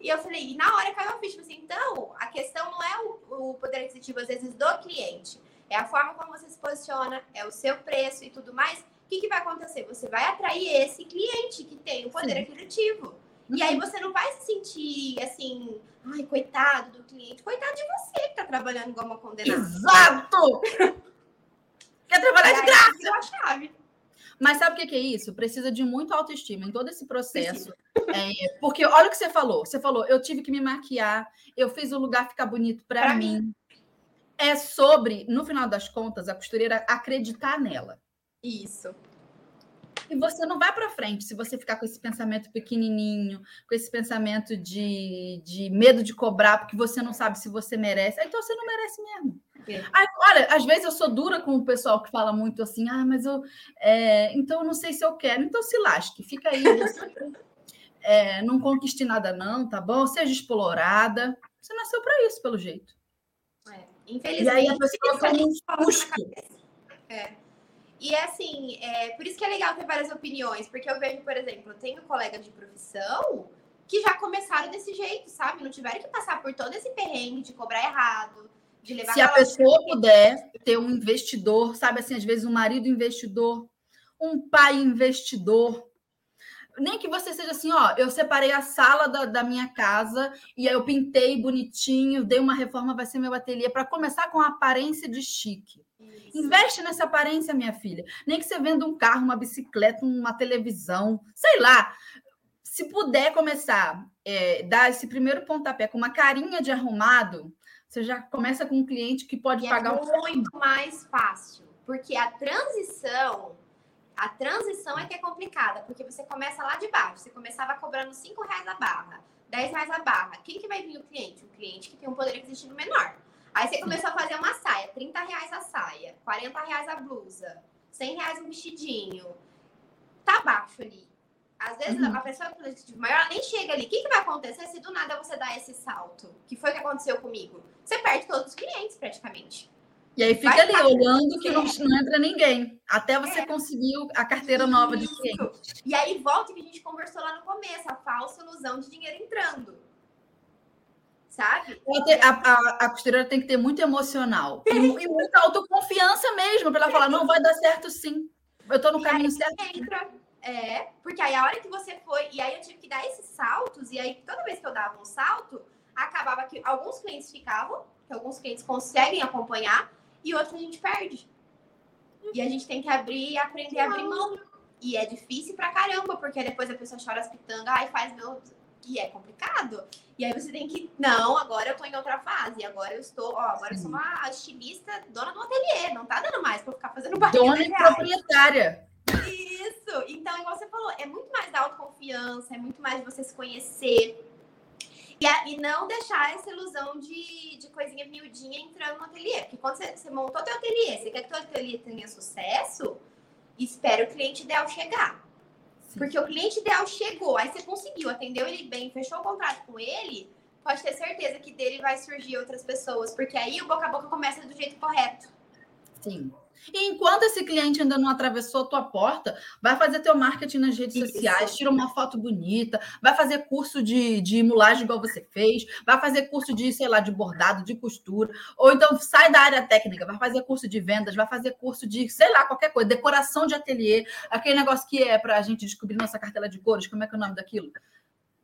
E eu falei, e na hora caiu a ficha, assim, então, a questão não é o, o poder aquisitivo, às vezes, do cliente. É a forma como você se posiciona, é o seu preço e tudo mais. O que, que vai acontecer? Você vai atrair esse cliente que tem o poder Sim. aquisitivo. E aí você não vai se sentir assim, ai, coitado do cliente, coitado de você que tá trabalhando igual uma condenada.
Exato! Quer trabalhar de graça!
a chave.
Mas sabe o que é isso? Precisa de muito autoestima em todo esse processo. É, porque olha o que você falou. Você falou, eu tive que me maquiar, eu fiz o lugar ficar bonito para mim. mim. É sobre, no final das contas, a costureira acreditar nela.
Isso.
E você não vai para frente se você ficar com esse pensamento pequenininho, com esse pensamento de, de medo de cobrar, porque você não sabe se você merece. Então você não merece mesmo. É. olha, às vezes eu sou dura com o pessoal que fala muito assim, ah, mas eu. É, então eu não sei se eu quero. Então se lasque, fica aí. Você, é, não conquiste nada, não, tá bom? Seja explorada. Você nasceu para isso, pelo jeito.
É, infelizmente. E
aí a pessoa toma um susto.
É. E é assim, é, por isso que é legal ter várias opiniões, porque eu vejo, por exemplo, eu tenho colegas de profissão que já começaram desse jeito, sabe? Não tiveram que passar por todo esse perrengue de cobrar errado, de levar.
Se a pessoa puder ter um investidor, sabe assim, às vezes um marido investidor, um pai investidor, nem que você seja assim, ó, eu separei a sala da, da minha casa e aí eu pintei bonitinho, dei uma reforma, vai ser meu ateliê, para começar com a aparência de chique. Isso. Investe nessa aparência, minha filha. Nem que você venda um carro, uma bicicleta, uma televisão, sei lá. Se puder começar, é, dar esse primeiro pontapé com uma carinha de arrumado, você já começa com um cliente que pode
e
é pagar
é muito mais fácil, porque a transição a transição é que é complicada, porque você começa lá de baixo. Você começava cobrando 5 reais a barra, 10 reais a barra. Quem que vai vir o cliente? O cliente que tem um poder aquisitivo menor. Aí você começou a fazer uma saia, 30 reais a saia, 40 reais a blusa, 100 reais um vestidinho. Tá baixo ali. Às vezes uhum. a pessoa com poder maior ela nem chega ali. O que, que vai acontecer se do nada você dá esse salto? Que foi o que aconteceu comigo? Você perde todos os clientes praticamente.
E aí fica ali olhando que não, não, entra ninguém, até você é. conseguir a carteira nova de cliente.
E aí volta que a gente conversou lá no começo, a falsa ilusão de dinheiro entrando. Sabe?
A, a, a costureira tem que ter muito emocional e, e muita autoconfiança mesmo, para ela falar: não, vai dar certo sim. Eu estou no e caminho certo.
Entra. É, porque aí a hora que você foi, e aí eu tive que dar esses saltos, e aí toda vez que eu dava um salto, acabava que alguns clientes ficavam, que alguns clientes conseguem acompanhar, e outros a gente perde. E a gente tem que abrir e aprender a abrir mão. E é difícil pra caramba, porque depois a pessoa chora as pitangas, ai, faz meu. E é complicado. E aí você tem que. Não, agora eu tô em outra fase. Agora eu estou. Ó, agora eu sou uma estilista, dona do ateliê. Não tá dando mais pra ficar fazendo
barulho. Dona e proprietária.
Isso. Então, igual você falou, é muito mais da autoconfiança, é muito mais de você se conhecer. E, a, e não deixar essa ilusão de, de coisinha miudinha entrando no ateliê. Porque quando você, você montou teu ateliê, você quer que teu ateliê tenha sucesso, espera o cliente ideal chegar. Sim. Porque o cliente ideal chegou, aí você conseguiu, atendeu ele bem, fechou o contrato com ele, pode ter certeza que dele vai surgir outras pessoas. Porque aí o boca a boca começa do jeito correto.
Sim. E enquanto esse cliente ainda não atravessou a tua porta, vai fazer teu marketing nas redes Isso. sociais, tira uma foto bonita, vai fazer curso de, de mulagem igual você fez, vai fazer curso de, sei lá, de bordado, de costura, ou então sai da área técnica, vai fazer curso de vendas, vai fazer curso de, sei lá, qualquer coisa, decoração de ateliê, aquele negócio que é para a gente descobrir nossa cartela de cores, como é que é o nome daquilo?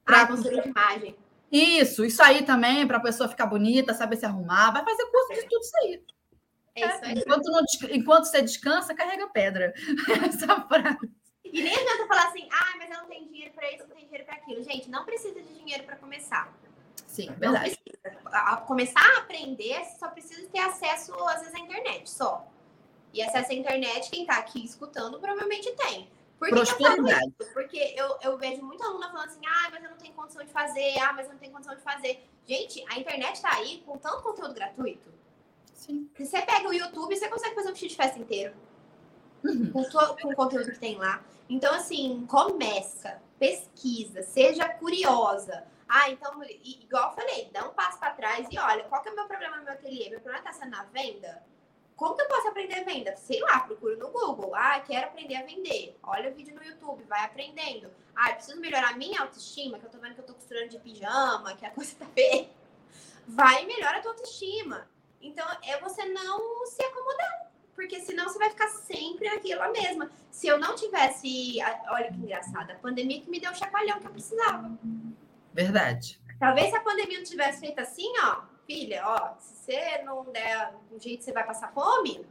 Para ah, de imagem.
Isso, isso aí também, para a pessoa ficar bonita, saber se arrumar, vai fazer curso de tudo isso aí.
É isso aí.
Enquanto, não, enquanto você descansa, carrega pedra. Essa frase.
E nem adianta falar assim, ah, mas eu não tenho dinheiro para isso, não tenho dinheiro para aquilo. Gente, não precisa de dinheiro para começar.
Sim, verdade.
A começar a aprender, você só precisa ter acesso, às vezes, à internet, só. E acesso à internet, quem está aqui escutando, provavelmente tem.
Por que Prosperidade.
Eu Porque eu, eu vejo muita aluna falando assim, ah, mas eu não tenho condição de fazer, ah, mas eu não tenho condição de fazer. Gente, a internet está aí com tanto conteúdo gratuito
Sim.
Você pega o YouTube, você consegue fazer um vestido de festa inteiro. Uhum. Com, com o conteúdo que tem lá. Então, assim, começa, pesquisa, seja curiosa. Ah, então, igual eu falei, dá um passo para trás e olha, qual que é o meu problema no meu ateliê? Meu problema está sendo na venda? Como que eu posso aprender venda? Sei lá, procuro no Google. Ah, quero aprender a vender. Olha o vídeo no YouTube, vai aprendendo. Ah, preciso melhorar a minha autoestima, que eu tô vendo que eu tô costurando de pijama, que a coisa tá bem. Vai e melhora a tua autoestima. Então, é você não se acomodar. Porque senão você vai ficar sempre naquilo mesma. Se eu não tivesse. Olha que engraçado, a pandemia que me deu o chacoalhão que eu precisava.
Verdade.
Talvez se a pandemia não tivesse feito assim, ó, filha, ó, se você não der um jeito, você vai passar fome,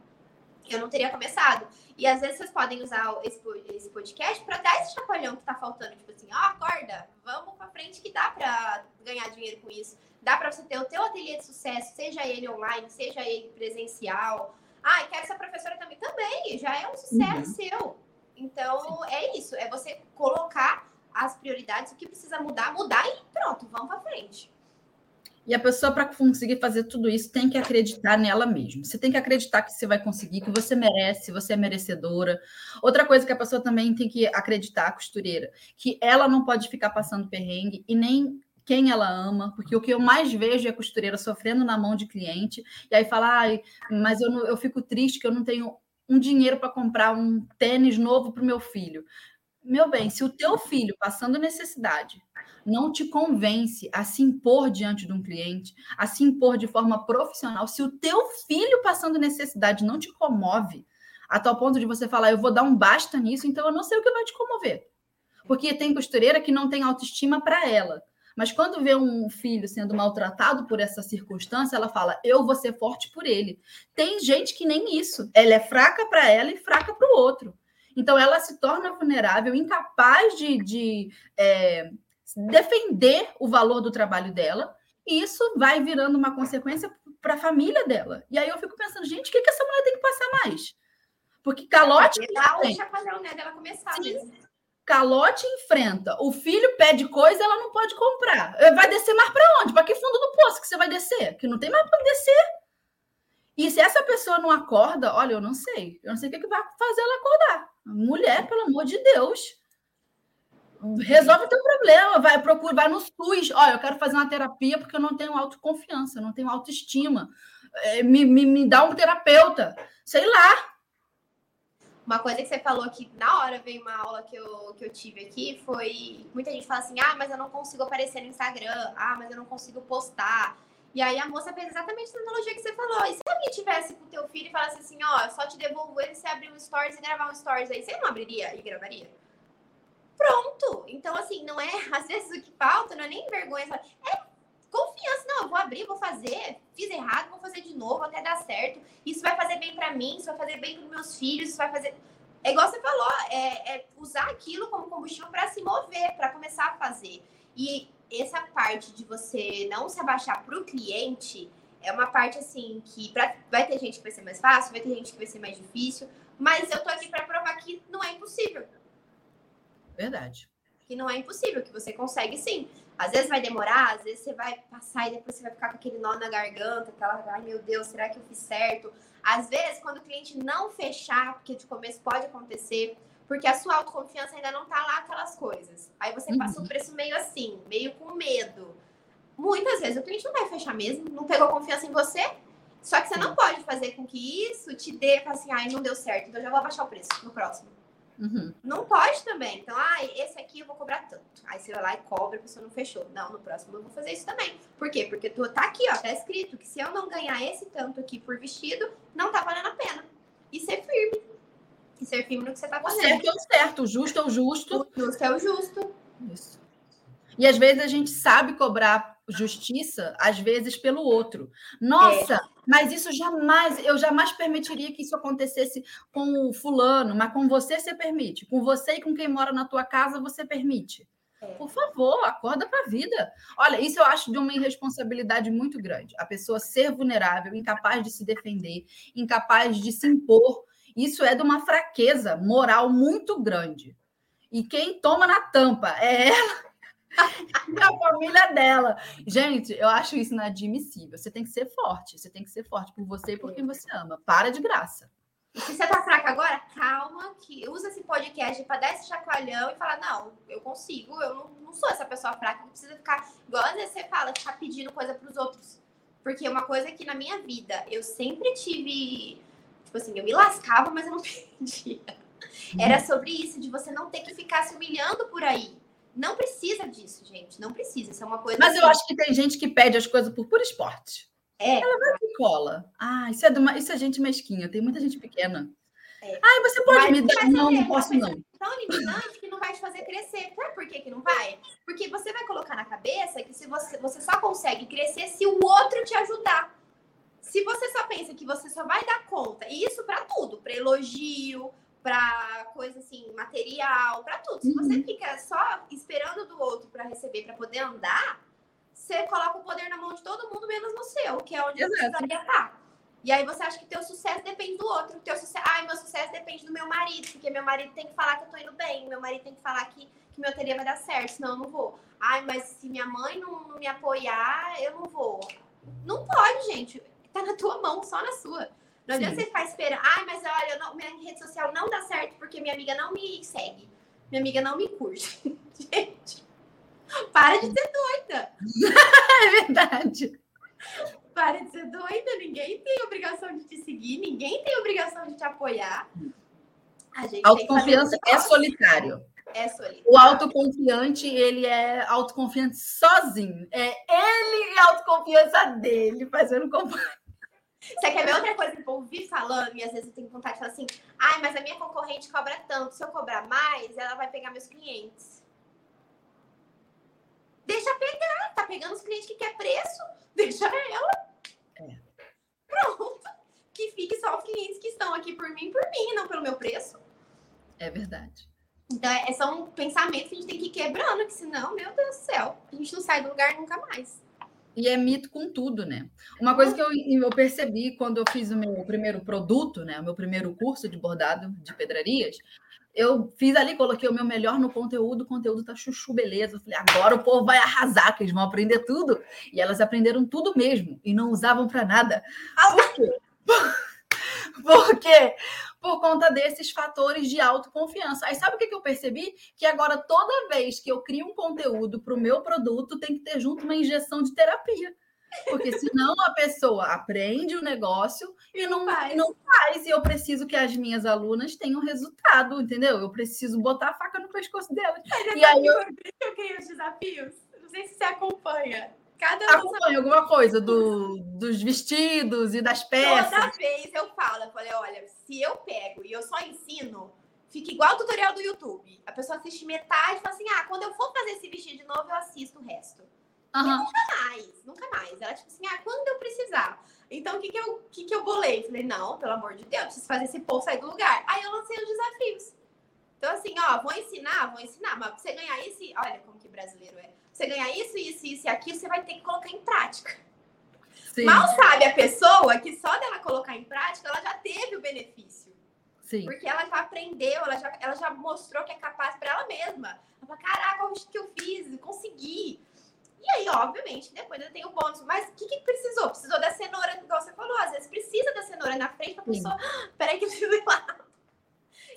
eu não teria começado. E às vezes vocês podem usar esse podcast para dar esse chacoalhão que tá faltando. Tipo assim, ó, acorda, vamos pra frente que dá para ganhar dinheiro com isso. Dá para você ter o teu ateliê de sucesso, seja ele online, seja ele presencial. Ah, e quero ser professora também. Também, já é um sucesso uhum. seu. Então, Então, é isso. É você colocar as prioridades, o que precisa mudar, mudar e pronto, vamos para frente.
E a pessoa, para conseguir fazer tudo isso, tem que acreditar nela mesma. Você tem que acreditar que você vai conseguir, que você merece, você é merecedora. Outra coisa que a pessoa também tem que acreditar, a costureira, que ela não pode ficar passando perrengue e nem quem ela ama, porque o que eu mais vejo é a costureira sofrendo na mão de cliente, e aí fala, ai, mas eu, não, eu fico triste que eu não tenho um dinheiro para comprar um tênis novo para o meu filho. Meu bem, se o teu filho passando necessidade não te convence a se impor diante de um cliente, a se impor de forma profissional, se o teu filho passando necessidade não te comove, a tal ponto de você falar, eu vou dar um basta nisso, então eu não sei o que vai te comover. Porque tem costureira que não tem autoestima para ela. Mas quando vê um filho sendo maltratado por essa circunstância, ela fala: eu vou ser forte por ele. Tem gente que nem isso. Ela é fraca para ela e fraca para o outro. Então ela se torna vulnerável, incapaz de, de é, defender o valor do trabalho dela, e isso vai virando uma consequência para a família dela. E aí eu fico pensando, gente, o que, que essa mulher tem que passar mais? Porque calote.
Dá o chacoalhão né, dela começar Sim. mesmo.
Calote enfrenta. O filho pede coisa, ela não pode comprar. Vai descer mais para onde? Para que fundo do poço que você vai descer? Que não tem mais para descer. E se essa pessoa não acorda, olha, eu não sei. Eu não sei o que vai fazer ela acordar. Mulher, pelo amor de Deus resolve o teu problema, vai procurar, vai no SUS. Olha, eu quero fazer uma terapia porque eu não tenho autoconfiança, não tenho autoestima. É, me, me, me dá um terapeuta, sei lá.
Uma coisa que você falou que na hora veio uma aula que eu, que eu tive aqui foi muita gente fala assim: ah, mas eu não consigo aparecer no Instagram, ah, mas eu não consigo postar. E aí a moça fez exatamente a analogia que você falou. Se tivesse com teu filho e falasse assim, ó, só te devolvo ele, você abrir um stories e gravar um stories aí, você não abriria e gravaria? Pronto. Então, assim, não é. Às vezes o que falta não é nem vergonha. É confiança. Não, eu vou abrir, vou fazer. Fiz errado, vou fazer de novo até dar certo. Isso vai fazer bem para mim, isso vai fazer bem para meus filhos, isso vai fazer. É igual você falou, é, é usar aquilo como combustível para se mover, para começar a fazer. E essa parte de você não se abaixar para o cliente é uma parte assim que pra, vai ter gente que vai ser mais fácil, vai ter gente que vai ser mais difícil, mas eu tô aqui para provar que não é impossível.
Verdade.
Que não é impossível, que você consegue sim. Às vezes vai demorar, às vezes você vai passar e depois você vai ficar com aquele nó na garganta, aquela, ai meu Deus, será que eu fiz certo? Às vezes, quando o cliente não fechar, porque de começo pode acontecer, porque a sua autoconfiança ainda não tá lá aquelas coisas. Aí você passa um uhum. preço meio assim, meio com medo. Muitas vezes o cliente não vai fechar mesmo, não pegou confiança em você, só que você não pode fazer com que isso te dê assim, ai, não deu certo, então eu já vou abaixar o preço no próximo. Uhum. Não pode também. Então, ah, esse aqui eu vou cobrar tanto. Aí você vai lá e cobra, a pessoa não fechou. Não, no próximo eu vou fazer isso também. Por quê? Porque tu tá aqui, ó, tá escrito que se eu não ganhar esse tanto aqui por vestido, não tá valendo a pena. E ser firme. E ser firme no que você tá fazendo. O
certo é o certo, o justo é o justo.
O justo é o justo.
Isso. E às vezes a gente sabe cobrar justiça, às vezes pelo outro. Nossa, é. mas isso jamais, eu jamais permitiria que isso acontecesse com o fulano, mas com você você permite. Com você e com quem mora na tua casa você permite. É. Por favor, acorda para a vida. Olha, isso eu acho de uma irresponsabilidade muito grande. A pessoa ser vulnerável, incapaz de se defender, incapaz de se impor. Isso é de uma fraqueza moral muito grande. E quem toma na tampa é ela e a família dela. Gente, eu acho isso inadmissível. Você tem que ser forte. Você tem que ser forte por você e por quem você ama. Para de graça.
E se você tá fraca agora, calma, que usa esse podcast para dar esse chacoalhão e falar: não, eu consigo, eu não, não sou essa pessoa fraca que precisa ficar, igual às vezes você fala, ficar pedindo coisa para os outros. Porque uma coisa que na minha vida eu sempre tive, tipo assim, eu me lascava, mas eu não pedia. Era sobre isso, de você não ter que ficar se humilhando por aí. Não precisa disso, gente. Não precisa. Isso é uma coisa.
Mas assim... eu acho que tem gente que pede as coisas por puro esporte. É. Ela vai que cola. Ah, isso é, de uma... isso é gente mesquinha. Tem muita gente pequena. É. Ah, você pode Mas me dar? Não, não posso, não.
Tão limitante que não vai te fazer crescer. Sabe por que, que não vai? Porque você vai colocar na cabeça que se você, você só consegue crescer se o outro te ajudar. Se você só pensa que você só vai dar conta, e isso para tudo, para elogio, para coisa assim, material, para tudo. Se você uhum. fica só esperando do outro para receber, para poder andar, você coloca o poder na mão de todo mundo menos no seu, que é onde Exato. você precisaria estar. E aí você acha que teu sucesso depende do outro. Teu sucesso, ai, meu sucesso depende depende do meu marido, porque meu marido tem que falar que eu tô indo bem, meu marido tem que falar que, que meu ateliê vai dar certo, senão eu não vou. Ai, mas se minha mãe não, não me apoiar, eu não vou. Não pode, gente. Tá na tua mão, só na sua. Não adianta você ficar esperando. Ai, mas olha, não, minha rede social não dá certo porque minha amiga não me segue. Minha amiga não me curte. gente, para de ser doida.
é verdade.
Para de ser doida. Ninguém tem obrigação de te seguir, ninguém tem obrigação de te apoiar.
A gente Autoconfiança é solitário.
É solitário.
O autoconfiante, ele é autoconfiante sozinho. É ele e a autoconfiança dele fazendo companhia.
Você quer ver outra coisa que eu ouvi falando e às vezes eu tenho vontade de falar assim: ai, mas a minha concorrente cobra tanto, se eu cobrar mais, ela vai pegar meus clientes. Deixa pegar, tá pegando os clientes que quer preço, deixa ela. É. Pronto. Que fique só os clientes que estão aqui por mim, por mim, não pelo meu preço.
É verdade.
Então, é, são pensamentos que a gente tem que ir quebrando, que senão, meu Deus do céu, a gente não sai do lugar nunca mais.
E é mito com tudo, né? Uma coisa que eu, eu percebi quando eu fiz o meu primeiro produto, né? O meu primeiro curso de bordado de pedrarias, eu fiz ali, coloquei o meu melhor no conteúdo, o conteúdo tá chuchu, beleza. Eu falei, agora o povo vai arrasar, que eles vão aprender tudo. E elas aprenderam tudo mesmo e não usavam para nada. Por quê? Por quê? Por conta desses fatores de autoconfiança. Aí sabe o que eu percebi? Que agora, toda vez que eu crio um conteúdo para o meu produto, tem que ter junto uma injeção de terapia. Porque senão a pessoa aprende o negócio e não faz. não faz. E eu preciso que as minhas alunas tenham resultado, entendeu? Eu preciso botar a faca no pescoço delas.
e aí eu... eu os desafios. Não sei se você acompanha.
Cada Acompanha alguma coisa do, dos vestidos e das peças.
Toda vez eu falo, eu falei, olha, se eu pego e eu só ensino, fica igual o tutorial do YouTube. A pessoa assiste metade e fala assim, ah, quando eu for fazer esse vestido de novo, eu assisto o resto. Uhum. nunca mais, nunca mais. Ela, tipo assim, ah, quando eu precisar. Então, o que que eu, que que eu bolei? Falei, não, pelo amor de Deus, preciso fazer esse povo sair do lugar. Aí eu lancei os desafios. Então, assim, ó, vou ensinar, vou ensinar, mas pra você ganhar esse... Olha como que brasileiro é você ganhar isso, isso, isso e aquilo, você vai ter que colocar em prática. Sim. Mal sabe a pessoa que só dela colocar em prática, ela já teve o benefício. Sim. Porque ela já aprendeu, ela já, ela já mostrou que é capaz para ela mesma. Ela fala, caraca, o que eu fiz, consegui. E aí, obviamente, depois ainda tem o bônus. Mas o que, que precisou? Precisou da cenoura, igual você falou. Às vezes precisa da cenoura na frente para a pessoa. Ah, peraí, que eu preciso ir lá.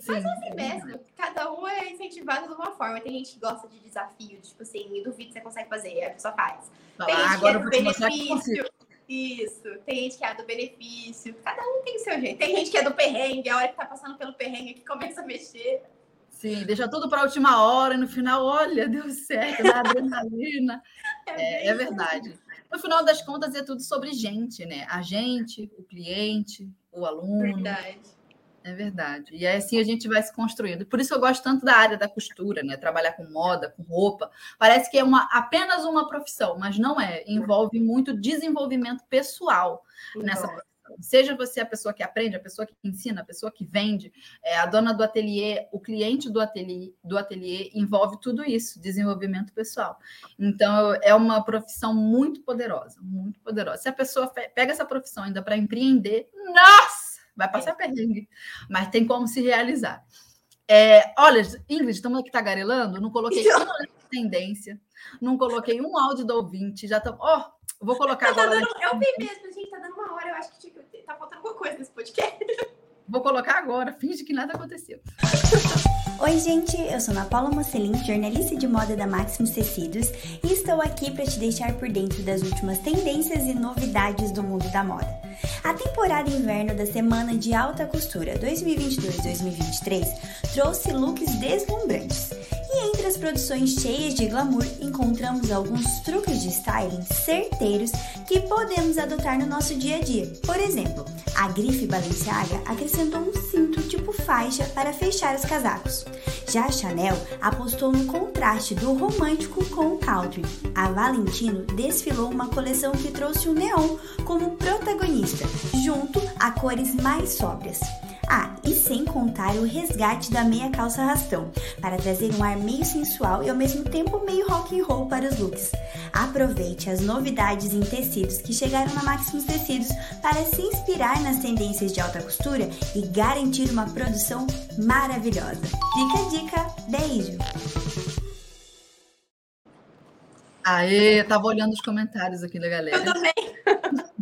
Mas é assim mesmo, cada um é incentivado de uma forma. Tem gente que gosta de desafio, de, tipo assim, duvido que você consegue fazer, a pessoa faz. Tem gente que é do benefício. Isso, tem gente que é do benefício. Cada um tem o seu jeito. Tem gente que é do perrengue, a hora que tá passando pelo perrengue que começa a mexer.
Sim, deixa tudo para a última hora e no final, olha, deu certo, dá adrenalina. é, é, é verdade. No final das contas, é tudo sobre gente, né? A gente, o cliente, o aluno.
Verdade.
É verdade. E assim a gente vai se construindo. Por isso eu gosto tanto da área da costura, né? Trabalhar com moda, com roupa. Parece que é uma, apenas uma profissão, mas não é. Envolve muito desenvolvimento pessoal nessa profissão. Seja você a pessoa que aprende, a pessoa que ensina, a pessoa que vende, é, a dona do ateliê, o cliente do ateliê, do ateliê, envolve tudo isso, desenvolvimento pessoal. Então, é uma profissão muito poderosa, muito poderosa. Se a pessoa pega essa profissão ainda para empreender, nossa! Vai passar é. perrengue, mas tem como se realizar. É, olha, Ingrid, estamos aqui tagarelando, não coloquei uma tendência, não coloquei um áudio do ouvinte, já estamos. Ó, oh, vou colocar
tá
agora.
Dando, eu vi mesmo, gente, tá dando uma hora, eu acho que tipo, tá faltando alguma coisa nesse podcast.
Vou colocar agora, finge que nada aconteceu.
Oi, gente, eu sou Ana Paula Mocelin, jornalista de moda da Maximus Tecidos, e estou aqui para te deixar por dentro das últimas tendências e novidades do mundo da moda. A temporada inverno da Semana de Alta Costura 2022-2023 trouxe looks deslumbrantes. Entre as produções cheias de glamour, encontramos alguns truques de styling certeiros que podemos adotar no nosso dia a dia. Por exemplo, a grife Balenciaga acrescentou um cinto tipo faixa para fechar os casacos. Já a Chanel apostou no contraste do romântico com o country. A Valentino desfilou uma coleção que trouxe o neon como protagonista, junto a cores mais sóbrias. Ah, e sem contar o resgate da meia calça arrastão, para trazer um ar meio sensual e ao mesmo tempo meio rock and roll para os looks. Aproveite as novidades em tecidos que chegaram na Maximus Tecidos para se inspirar nas tendências de alta costura e garantir uma produção maravilhosa. Fica a dica, beijo!
Aê, eu tava olhando os comentários aqui da galera.
Eu também.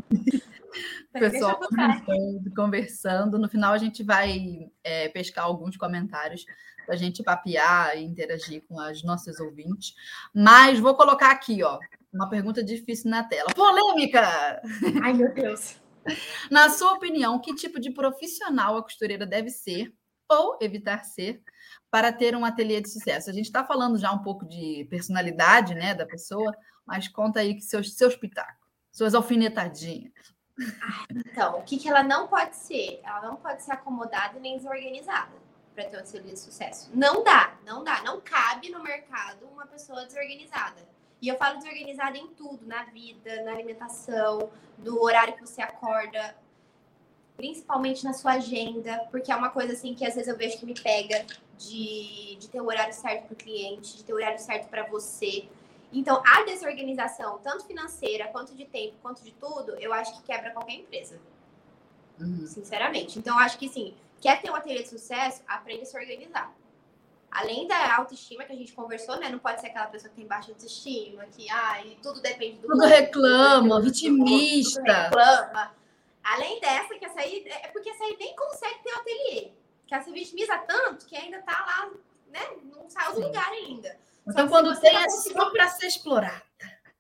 O pessoal conversando, conversando. No final, a gente vai é, pescar alguns comentários para a gente papear e interagir com as nossas ouvintes. Mas vou colocar aqui, ó, uma pergunta difícil na tela. Polêmica!
Ai, meu Deus.
Na sua opinião, que tipo de profissional a costureira deve ser ou evitar ser para ter um ateliê de sucesso? A gente está falando já um pouco de personalidade né, da pessoa, mas conta aí que seus, seus pitacos, suas alfinetadinhas.
Então, o que, que ela não pode ser? Ela não pode ser acomodada nem desorganizada para ter um ateliê de sucesso. Não dá, não dá, não cabe no mercado uma pessoa desorganizada. E eu falo desorganizada em tudo, na vida, na alimentação, no horário que você acorda, principalmente na sua agenda, porque é uma coisa assim que às vezes eu vejo que me pega de, de ter o horário certo para o cliente, de ter o horário certo para você. Então, a desorganização, tanto financeira, quanto de tempo, quanto de tudo, eu acho que quebra qualquer empresa. Uhum. Sinceramente. Então, eu acho que sim, quer ter um ateliê de sucesso, aprende a se organizar. Além da autoestima que a gente conversou, né? Não pode ser aquela pessoa que tem baixa autoestima, que ai, tudo depende do.
Tudo outro, reclama, tudo vitimista. Tudo reclama.
Além dessa, que essa aí. É porque essa aí nem consegue ter um ateliê. Que ela se vitimiza tanto que ainda tá lá, né? Não saiu do lugar ainda.
Então, quando tem, é só para ser explorada.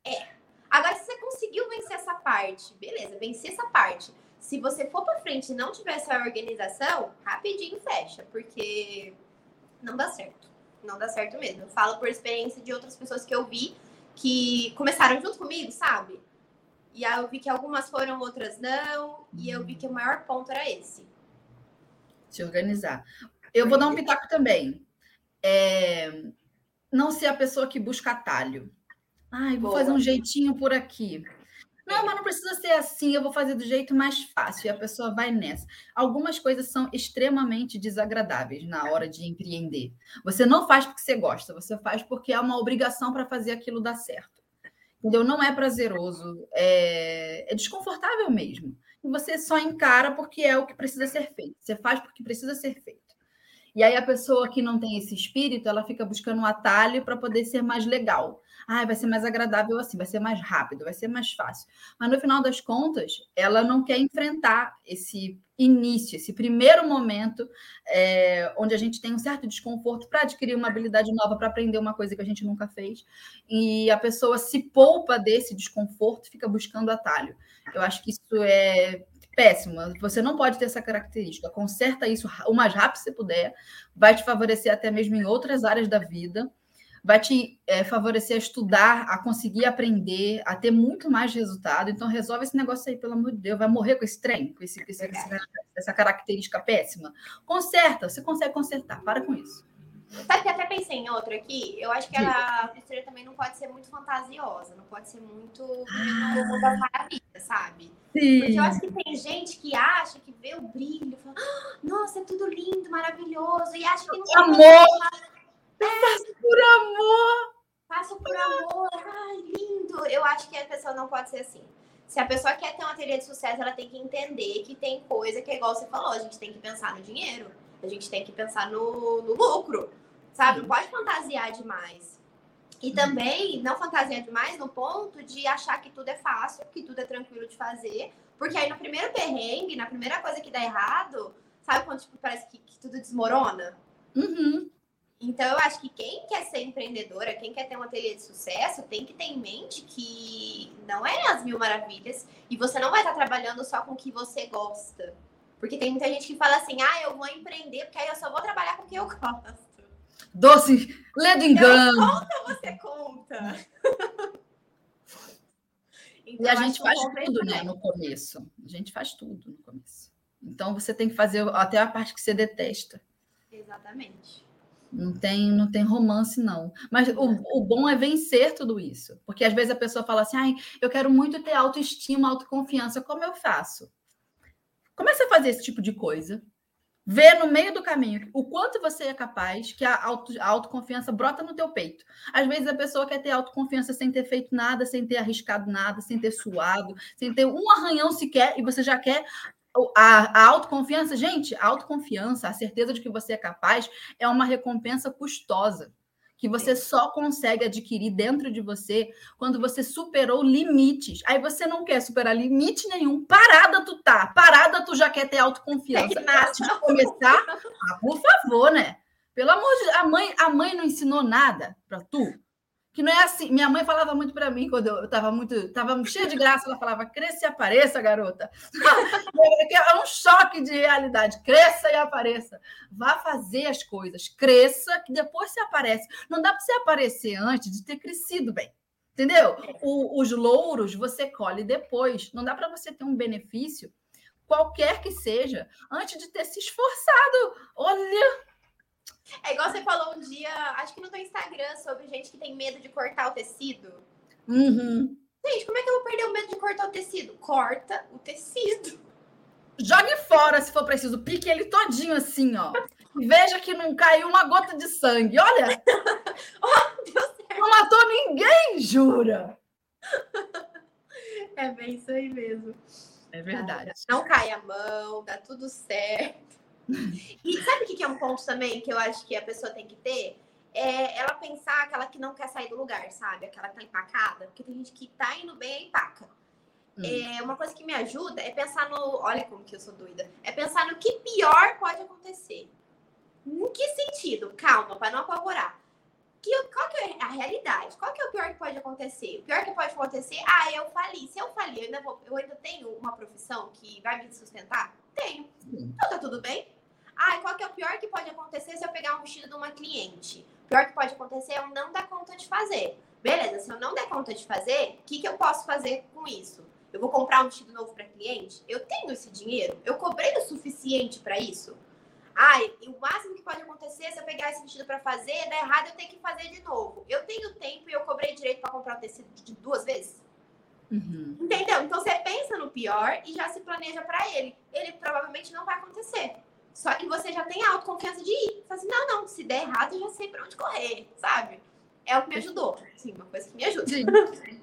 É. Agora, se você conseguiu vencer essa parte, beleza, vencer essa parte. Se você for para frente e não tiver essa organização, rapidinho fecha, porque não dá certo. Não dá certo mesmo. Eu falo por experiência de outras pessoas que eu vi que começaram junto comigo, sabe? E aí eu vi que algumas foram, outras não. E eu vi que o maior ponto era esse.
Se organizar. Eu vou dar um pitaco também. É, não ser a pessoa que busca atalho. Ai, vou Boa. fazer um jeitinho por aqui. Não, mas não precisa ser assim, eu vou fazer do jeito mais fácil e a pessoa vai nessa. Algumas coisas são extremamente desagradáveis na hora de empreender. Você não faz porque você gosta, você faz porque é uma obrigação para fazer aquilo dar certo. Entendeu? Não é prazeroso, é, é desconfortável mesmo. E você só encara porque é o que precisa ser feito. Você faz porque precisa ser feito. E aí a pessoa que não tem esse espírito, ela fica buscando um atalho para poder ser mais legal. Ah, vai ser mais agradável assim, vai ser mais rápido, vai ser mais fácil. Mas no final das contas, ela não quer enfrentar esse início, esse primeiro momento é, onde a gente tem um certo desconforto para adquirir uma habilidade nova, para aprender uma coisa que a gente nunca fez. E a pessoa se poupa desse desconforto, fica buscando atalho. Eu acho que isso é péssima. Você não pode ter essa característica. Conserta isso o mais rápido que você puder. Vai te favorecer até mesmo em outras áreas da vida. Vai te é, favorecer a estudar, a conseguir aprender, a ter muito mais resultado. Então, resolve esse negócio aí, pelo amor de Deus. Vai morrer com esse trem, com esse, esse, essa característica péssima. Conserta, você consegue consertar. Para com isso.
Sabe que até pensei em outra aqui? Eu acho que a costura também não pode ser muito fantasiosa, não pode ser muito ah. mundo das maravilhas, sabe? Sim. Porque eu acho que tem gente que acha que vê o brilho, fala, ah, nossa, é tudo lindo, maravilhoso, e acha que não
Amor! É, faço por amor!
Faço por amor, ai, lindo! Eu acho que a pessoa não pode ser assim. Se a pessoa quer ter uma teoria de sucesso, ela tem que entender que tem coisa que é igual você falou, a gente tem que pensar no dinheiro, a gente tem que pensar no, no lucro sabe? Não pode fantasiar demais. E também não fantasiar demais no ponto de achar que tudo é fácil, que tudo é tranquilo de fazer. Porque aí no primeiro perrengue, na primeira coisa que dá errado, sabe quando tipo, parece que, que tudo desmorona?
Uhum.
Então eu acho que quem quer ser empreendedora, quem quer ter uma ateliê de sucesso, tem que ter em mente que não é as mil maravilhas e você não vai estar trabalhando só com o que você gosta. Porque tem muita gente que fala assim, ah, eu vou empreender porque aí eu só vou trabalhar com o que eu gosto.
Doce, lê do engano.
conta, você conta.
então, e a gente faz tudo, né, no começo. A gente faz tudo no começo. Então você tem que fazer até a parte que você detesta.
Exatamente.
Não tem, não tem romance, não. Mas o, o bom é vencer tudo isso. Porque às vezes a pessoa fala assim: Ai, eu quero muito ter autoestima, autoconfiança. Como eu faço? Comece a fazer esse tipo de coisa Vê no meio do caminho o quanto você é capaz que a, auto, a autoconfiança brota no teu peito. Às vezes a pessoa quer ter autoconfiança sem ter feito nada, sem ter arriscado nada, sem ter suado, sem ter um arranhão sequer, e você já quer a, a, autoconfiança, gente, a autoconfiança, a certeza de que você é capaz, é uma recompensa custosa que você só consegue adquirir dentro de você quando você superou limites. Aí você não quer superar limite nenhum. Parada tu tá. Parada tu já quer ter autoconfiança. É Antes de começar, ah, por favor, né? Pelo amor de Deus, a mãe, a mãe não ensinou nada para tu que não é assim. Minha mãe falava muito para mim quando eu estava muito, estava cheia de graça, ela falava: "Cresça e apareça, garota". é um choque de realidade. Cresça e apareça. Vá fazer as coisas, cresça que depois você aparece. Não dá para você aparecer antes de ter crescido bem. Entendeu? O, os louros você colhe depois. Não dá para você ter um benefício qualquer que seja antes de ter se esforçado. Olha,
é igual você falou um dia, acho que no teu Instagram, sobre gente que tem medo de cortar o tecido.
Uhum.
Gente, como é que eu vou perder o medo de cortar o tecido? Corta o tecido.
Jogue fora se for preciso. Pique ele todinho assim, ó. Veja que não caiu uma gota de sangue. Olha!
oh, Deus
não matou ninguém, jura?
É bem isso aí mesmo.
É verdade.
Não cai a mão, dá tudo certo. E sabe o que é um ponto também que eu acho que a pessoa tem que ter? É ela pensar aquela que não quer sair do lugar, sabe? Aquela que tá empacada. Porque tem gente que tá indo bem e empaca. Hum. É, uma coisa que me ajuda é pensar no. Olha como que eu sou doida. É pensar no que pior pode acontecer. Em que sentido? Calma, para não apavorar. Que, qual que é a realidade? Qual que é o pior que pode acontecer? O pior que pode acontecer, ah, eu fali. Se eu fali, eu ainda, vou, eu ainda tenho uma profissão que vai me sustentar? Tenho. Então tá tudo bem. Ah, qual que é o pior que pode acontecer se eu pegar um vestido de uma cliente? O pior que pode acontecer é eu não dar conta de fazer. Beleza, se eu não der conta de fazer, o que, que eu posso fazer com isso? Eu vou comprar um vestido novo para cliente? Eu tenho esse dinheiro? Eu cobrei o suficiente para isso? Ai, o máximo que pode acontecer se eu pegar esse vestido para fazer, dar errado, eu tenho que fazer de novo. Eu tenho tempo e eu cobrei direito para comprar o tecido de duas vezes?
Uhum.
Entendeu? Então você pensa no pior e já se planeja para ele. Ele provavelmente não vai acontecer. Só que você já tem a autoconfiança de ir. Fala assim, não, não, se der errado, eu já sei para onde correr, sabe? É o que me ajudou. Sim, uma coisa que me ajuda.
Sim.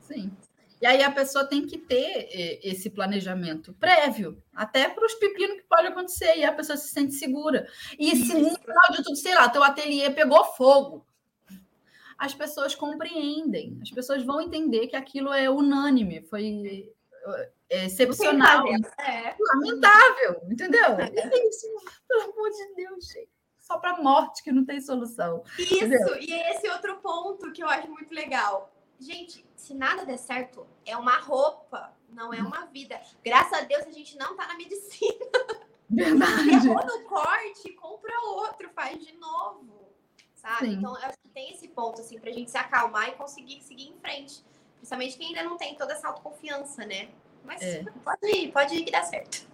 Sim. E aí a pessoa tem que ter esse planejamento prévio, até para os pepinos que pode acontecer, e a pessoa se sente segura. E se no final de tudo, sei lá, teu ateliê pegou fogo, as pessoas compreendem, as pessoas vão entender que aquilo é unânime, foi é excepcional.
É.
Lamentável, entendeu? É isso, pelo amor de Deus, gente. Só para morte que não tem solução.
Isso, entendeu? e esse outro ponto que eu acho muito legal. Gente, se nada der certo, é uma roupa, não é uma vida. Graças a Deus a gente não tá na medicina.
Verdade.
Errou no corte, compra outro, faz de novo. Sabe? Sim. Então, eu acho tem esse ponto, assim, pra gente se acalmar e conseguir seguir em frente. Principalmente quem ainda não tem toda essa autoconfiança, né? Mas é. pode ir, pode ir que dá certo.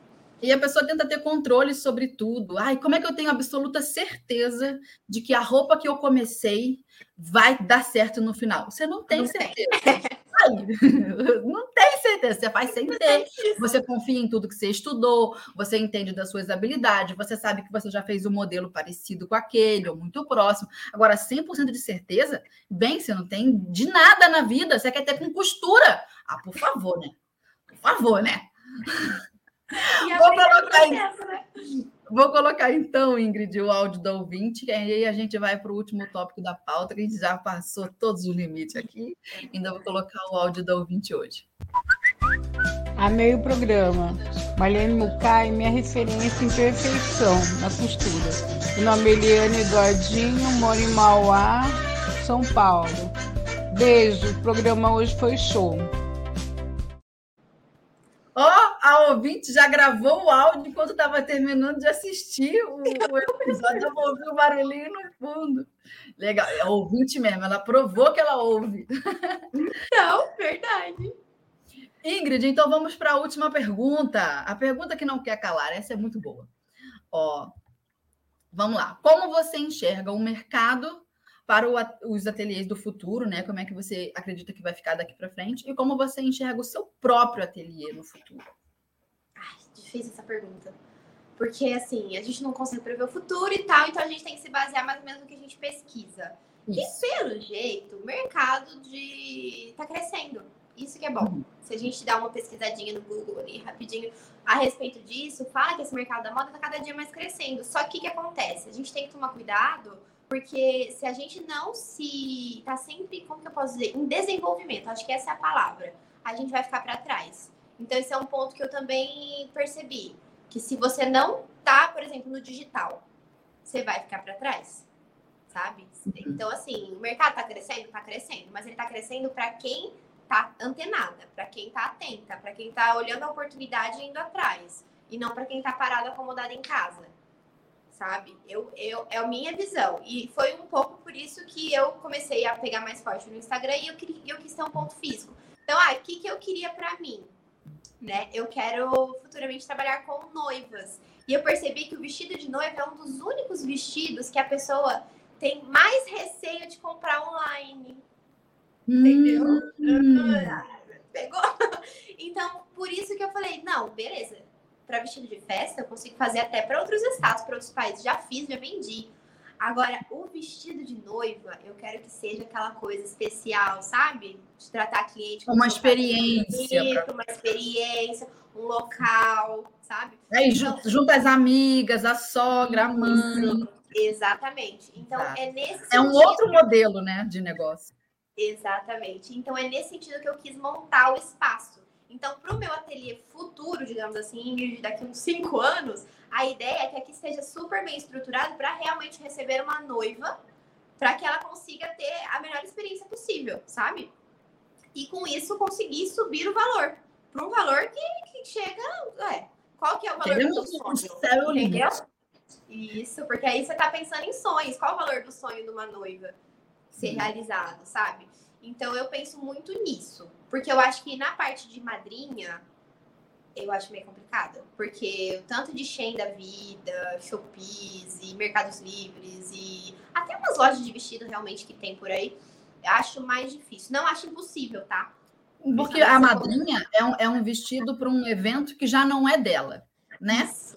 E a pessoa tenta ter controle sobre tudo. Ai, como é que eu tenho absoluta certeza de que a roupa que eu comecei vai dar certo no final? Você não tem não certeza. não tem certeza. Você faz sem ter. Você confia em tudo que você estudou, você entende das suas habilidades, você sabe que você já fez um modelo parecido com aquele, ou muito próximo. Agora, 100% de certeza, bem, você não tem de nada na vida. Você quer ter com costura. Ah, por favor, né? Por favor, né? Vou colocar, processo, né? Vou colocar então, Ingrid, o áudio da ouvinte, e aí a gente vai para o último tópico da pauta, que a gente já passou todos os limites aqui. Ainda vou colocar o áudio da ouvinte hoje.
Amei o programa. Marlene Mucay, minha referência em perfeição na costura. Meu nome é Eliane Eduardinho, moro em Mauá, São Paulo. Beijo, o programa hoje foi show.
Ó, oh, a ouvinte já gravou o áudio enquanto estava terminando de assistir o, o episódio. Eu ouvi o barulhinho no fundo. Legal. É ouvinte mesmo, ela provou que ela ouve.
Não, verdade.
Ingrid, então vamos para a última pergunta. A pergunta que não quer calar, essa é muito boa. Ó, vamos lá. Como você enxerga o mercado para o, os ateliês do futuro, né? Como é que você acredita que vai ficar daqui para frente e como você enxerga o seu próprio ateliê no futuro?
Difícil essa pergunta. Porque, assim, a gente não consegue prever o futuro e tal, então a gente tem que se basear mais ou menos no que a gente pesquisa. Isso. E, pelo jeito, o mercado de... tá crescendo. Isso que é bom. Uhum. Se a gente dá uma pesquisadinha no Google ali rapidinho a respeito disso, fala que esse mercado da moda tá cada dia mais crescendo. Só que o que acontece? A gente tem que tomar cuidado, porque se a gente não se. tá sempre, como que eu posso dizer? Em desenvolvimento, acho que essa é a palavra, a gente vai ficar para trás. Então, esse é um ponto que eu também percebi. Que se você não tá, por exemplo, no digital, você vai ficar para trás sabe? Uhum. Então, assim, o mercado tá crescendo? Tá crescendo, mas ele tá crescendo para quem tá antenada, para quem tá atenta, para quem tá olhando a oportunidade e indo atrás, e não para quem tá parado acomodado em casa. Sabe? Eu, eu, é a minha visão. E foi um pouco por isso que eu comecei a pegar mais forte no Instagram e eu, queria, eu quis ter um ponto físico. Então, ah, o que, que eu queria para mim? Né? Eu quero futuramente trabalhar com noivas. E eu percebi que o vestido de noiva é um dos únicos vestidos que a pessoa tem mais receio de comprar online. Entendeu? Hum. Pegou? Então, por isso que eu falei, não, beleza. Para vestido de festa, eu consigo fazer até para outros estados, para outros países. Já fiz, já vendi. Agora, o vestido de noiva, eu quero que seja aquela coisa especial, sabe? De tratar cliente
com uma experiência.
Uma experiência, um local, sabe?
Aí, então, junto as amigas, a sogra, a mãe.
Exatamente. Então, Exato. é nesse
É um outro modelo, né, de negócio.
Exatamente. Então, é nesse sentido que eu quis montar o espaço. Então, para o meu ateliê futuro, digamos assim, daqui uns cinco anos, a ideia é que aqui esteja super bem estruturado para realmente receber uma noiva, para que ela consiga ter a melhor experiência possível, sabe? E com isso conseguir subir o valor para um valor que, que chega. É, qual que é o valor Queremos do sonho? Céu entendeu? Isso, porque aí você está pensando em sonhos. Qual o valor do sonho de uma noiva? ser realizado, sabe? Então eu penso muito nisso, porque eu acho que na parte de madrinha eu acho meio complicado, porque o tanto de Shein da vida, Shopees e Mercados Livres e até umas lojas de vestido realmente que tem por aí, acho mais difícil. Não acho impossível, tá?
Porque a madrinha é um, é um vestido para um evento que já não é dela, né? Isso.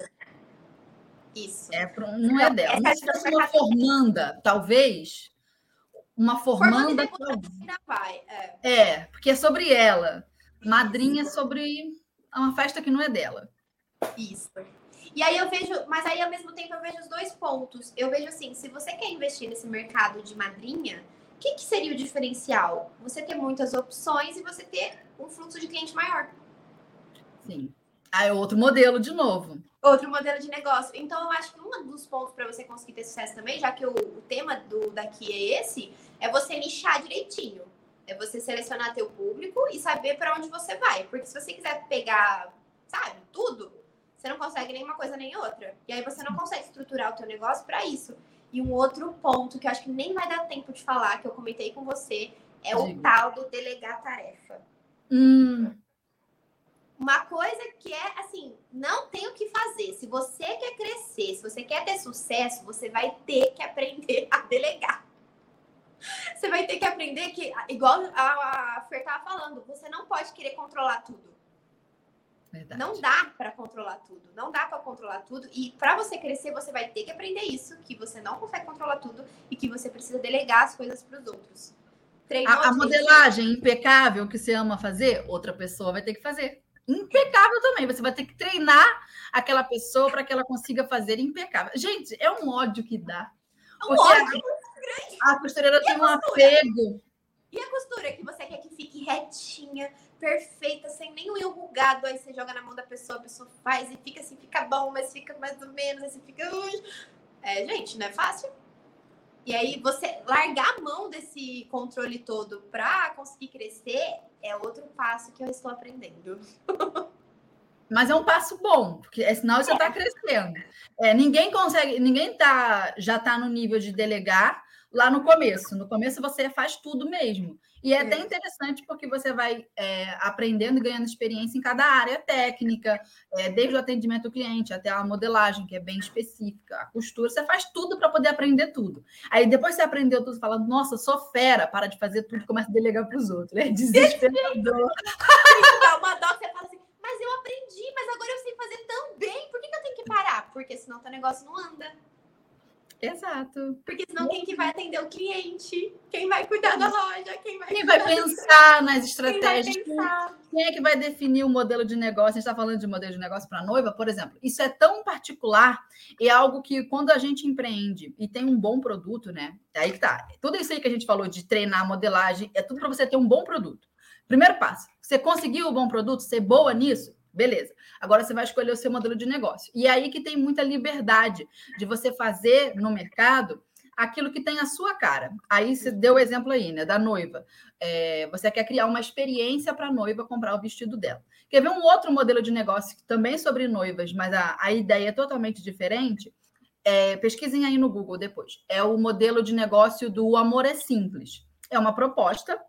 Isso.
É um, não é dela. Mas se fosse uma formanda, talvez, uma formanda.
ainda vai.
É. é, porque é sobre ela. Madrinha é sobre uma festa que não é dela.
Isso. E aí eu vejo, mas aí ao mesmo tempo eu vejo os dois pontos. Eu vejo assim, se você quer investir nesse mercado de madrinha, o que, que seria o diferencial? Você ter muitas opções e você ter um fluxo de cliente maior.
Sim. Aí é outro modelo de novo
outro modelo de negócio. Então, eu acho que um dos pontos para você conseguir ter sucesso também, já que o, o, tema do daqui é esse, é você nichar direitinho. É você selecionar teu público e saber para onde você vai. Porque se você quiser pegar, sabe, tudo, você não consegue nenhuma coisa nem outra. E aí você não consegue estruturar o teu negócio para isso. E um outro ponto que eu acho que nem vai dar tempo de falar, que eu comentei com você, é o tal do delegar tarefa.
Hum.
Uma coisa que é assim, não tem o que fazer. Se você quer crescer, se você quer ter sucesso, você vai ter que aprender a delegar. Você vai ter que aprender que, igual a, a Fer estava falando, você não pode querer controlar tudo. Verdade. Não dá para controlar tudo, não dá para controlar tudo. E para você crescer, você vai ter que aprender isso, que você não consegue controlar tudo e que você precisa delegar as coisas para os outros.
a, a modelagem impecável que você ama fazer, outra pessoa vai ter que fazer impecável também. Você vai ter que treinar aquela pessoa para que ela consiga fazer impecável. Gente, é um ódio que dá.
É um ódio a, grande.
A costureira e tem a um apego.
E a costura que você quer que fique retinha, perfeita, sem nenhum enrugado, aí você joga na mão da pessoa, a pessoa faz e fica assim, fica bom, mas fica mais ou menos, aí você fica. É, gente, não é fácil. E aí você largar a mão desse controle todo para conseguir crescer é outro passo que eu estou aprendendo.
Mas é um passo bom, porque é sinal que você está crescendo. É, ninguém consegue, ninguém tá, já está no nível de delegar lá no começo. No começo você faz tudo mesmo. E é, é. até interessante porque você vai é, aprendendo e ganhando experiência em cada área técnica, é, desde o atendimento ao cliente até a modelagem, que é bem específica, a costura, você faz tudo para poder aprender tudo. Aí depois você aprendeu tudo, falando, nossa, sou fera, para de fazer tudo e começa a delegar para os outros. É desesperador.
uma dó, você fala assim, mas eu aprendi, mas agora eu sei fazer tão bem, por que, que eu tenho que parar? Porque senão teu negócio não anda.
Exato.
Porque senão quem que vai atender o cliente? Quem vai cuidar da loja? Quem vai,
quem vai pensar nas estratégias?
Quem, vai
quem é que vai definir o modelo de negócio? A gente está falando de modelo de negócio para noiva, por exemplo. Isso é tão particular e é algo que quando a gente empreende e tem um bom produto, né? É aí que tá. Tudo isso aí que a gente falou de treinar modelagem é tudo para você ter um bom produto. Primeiro passo, você conseguiu o bom produto, ser boa nisso, Beleza. Agora você vai escolher o seu modelo de negócio. E é aí que tem muita liberdade de você fazer no mercado aquilo que tem a sua cara. Aí você deu o exemplo aí, né, da noiva. É, você quer criar uma experiência para a noiva comprar o vestido dela. Quer ver um outro modelo de negócio também sobre noivas, mas a, a ideia é totalmente diferente? É, pesquisem aí no Google depois. É o modelo de negócio do Amor é Simples. É uma proposta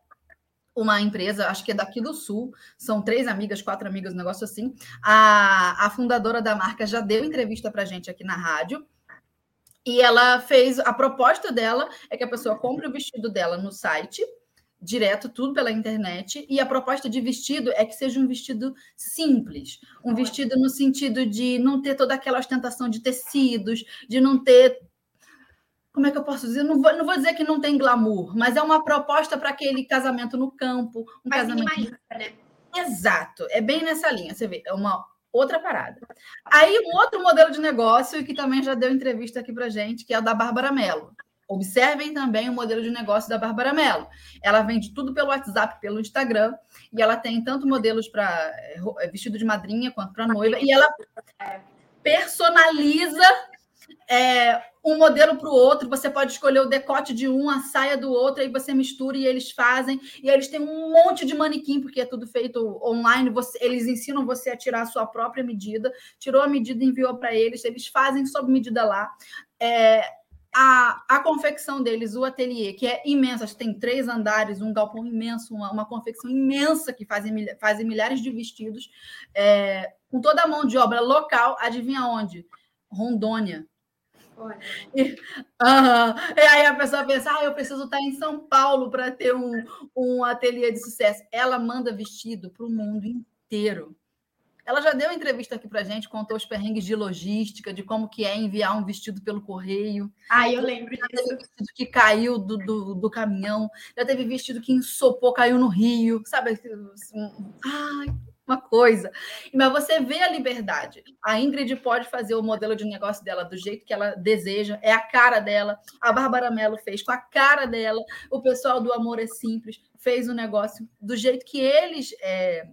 uma empresa, acho que é daqui do Sul, são três amigas, quatro amigas, um negócio assim. A, a fundadora da marca já deu entrevista para gente aqui na rádio. E ela fez a proposta dela é que a pessoa compre o vestido dela no site, direto, tudo pela internet. E a proposta de vestido é que seja um vestido simples, um vestido no sentido de não ter toda aquela ostentação de tecidos, de não ter como é que eu posso dizer? Não vou, não vou dizer que não tem glamour, mas é uma proposta para aquele casamento no campo, um
Mais
casamento.
né?
Exato, é bem nessa linha, você vê, é uma outra parada. Aí, um outro modelo de negócio que também já deu entrevista aqui para gente, que é o da Bárbara Mello. Observem também o modelo de negócio da Bárbara Mello. Ela vende tudo pelo WhatsApp, pelo Instagram, e ela tem tanto modelos para é, vestido de madrinha quanto para noiva, e ela personaliza é, um modelo para o outro, você pode escolher o decote de um, a saia do outro, aí você mistura e eles fazem. E eles têm um monte de manequim, porque é tudo feito online. Você, eles ensinam você a tirar a sua própria medida. Tirou a medida enviou para eles. Eles fazem sob medida lá. É, a, a confecção deles, o ateliê, que é imenso, acho que tem três andares, um galpão imenso, uma, uma confecção imensa que fazem, fazem milhares de vestidos, é, com toda a mão de obra local, adivinha onde? Rondônia.
Olha.
E, uh, e aí a pessoa pensa, ah, eu preciso estar em São Paulo para ter um, um ateliê de sucesso. Ela manda vestido para o mundo inteiro. Ela já deu entrevista aqui para gente, contou os perrengues de logística, de como que é enviar um vestido pelo correio.
Ah, eu lembro
já disso. Teve vestido que caiu do, do, do, caminhão, já teve vestido que ensopou, caiu no rio, sabe? Ai, uma coisa. Mas você vê a liberdade. A Ingrid pode fazer o modelo de negócio dela do jeito que ela deseja, é a cara dela. A Bárbara Mello fez com a cara dela. O pessoal do Amor é Simples fez o negócio do jeito que eles é,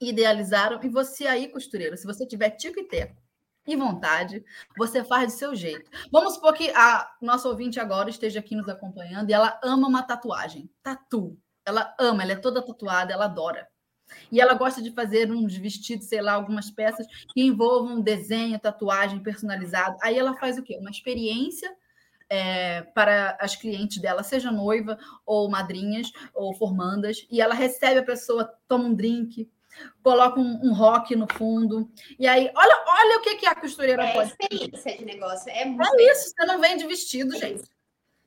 idealizaram. E você aí, costureiro, se você tiver tico e teco e vontade, você faz do seu jeito. Vamos supor que a nossa ouvinte agora esteja aqui nos acompanhando e ela ama uma tatuagem. Tatu. Ela ama, ela é toda tatuada, ela adora. E ela gosta de fazer uns vestidos, sei lá, algumas peças que envolvam desenho, tatuagem personalizado. Aí ela faz o quê? Uma experiência é, para as clientes dela, seja noiva ou madrinhas ou formandas, e ela recebe a pessoa, toma um drink, coloca um, um rock no fundo, e aí, olha, olha o que, que a costureira
é
pode.
É experiência de negócio, é muito.
É isso, você não vende vestido, gente.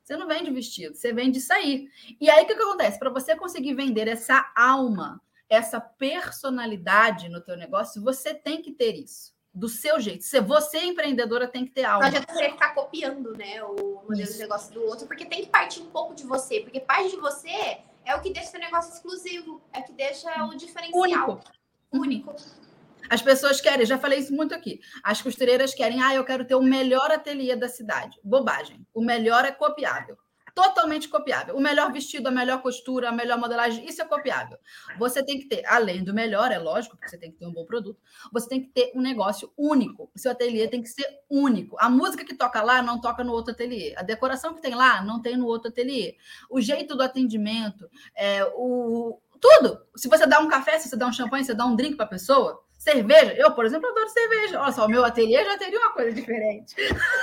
Você não vende vestido, você vende sair. E aí o que, que acontece? Para você conseguir vender essa alma essa personalidade no teu negócio, você tem que ter isso do seu jeito. Se você é empreendedora, tem que ter algo.
Não adianta você ficar copiando, né, o modelo de negócio do outro, porque tem que partir um pouco de você, porque parte de você é o que deixa o negócio exclusivo, é o que deixa o diferencial
único. único. As pessoas querem, já falei isso muito aqui. As costureiras querem, ah, eu quero ter o melhor ateliê da cidade. Bobagem. O melhor é copiável totalmente copiável. O melhor vestido, a melhor costura, a melhor modelagem, isso é copiável. Você tem que ter, além do melhor, é lógico, porque você tem que ter um bom produto, você tem que ter um negócio único. O seu ateliê tem que ser único. A música que toca lá não toca no outro ateliê. A decoração que tem lá não tem no outro ateliê. O jeito do atendimento, é, o tudo. Se você dá um café, se você dá um champanhe, se você dá um drink para a pessoa, Cerveja, eu, por exemplo, adoro cerveja. Olha só, o meu ateliê já teria uma coisa diferente.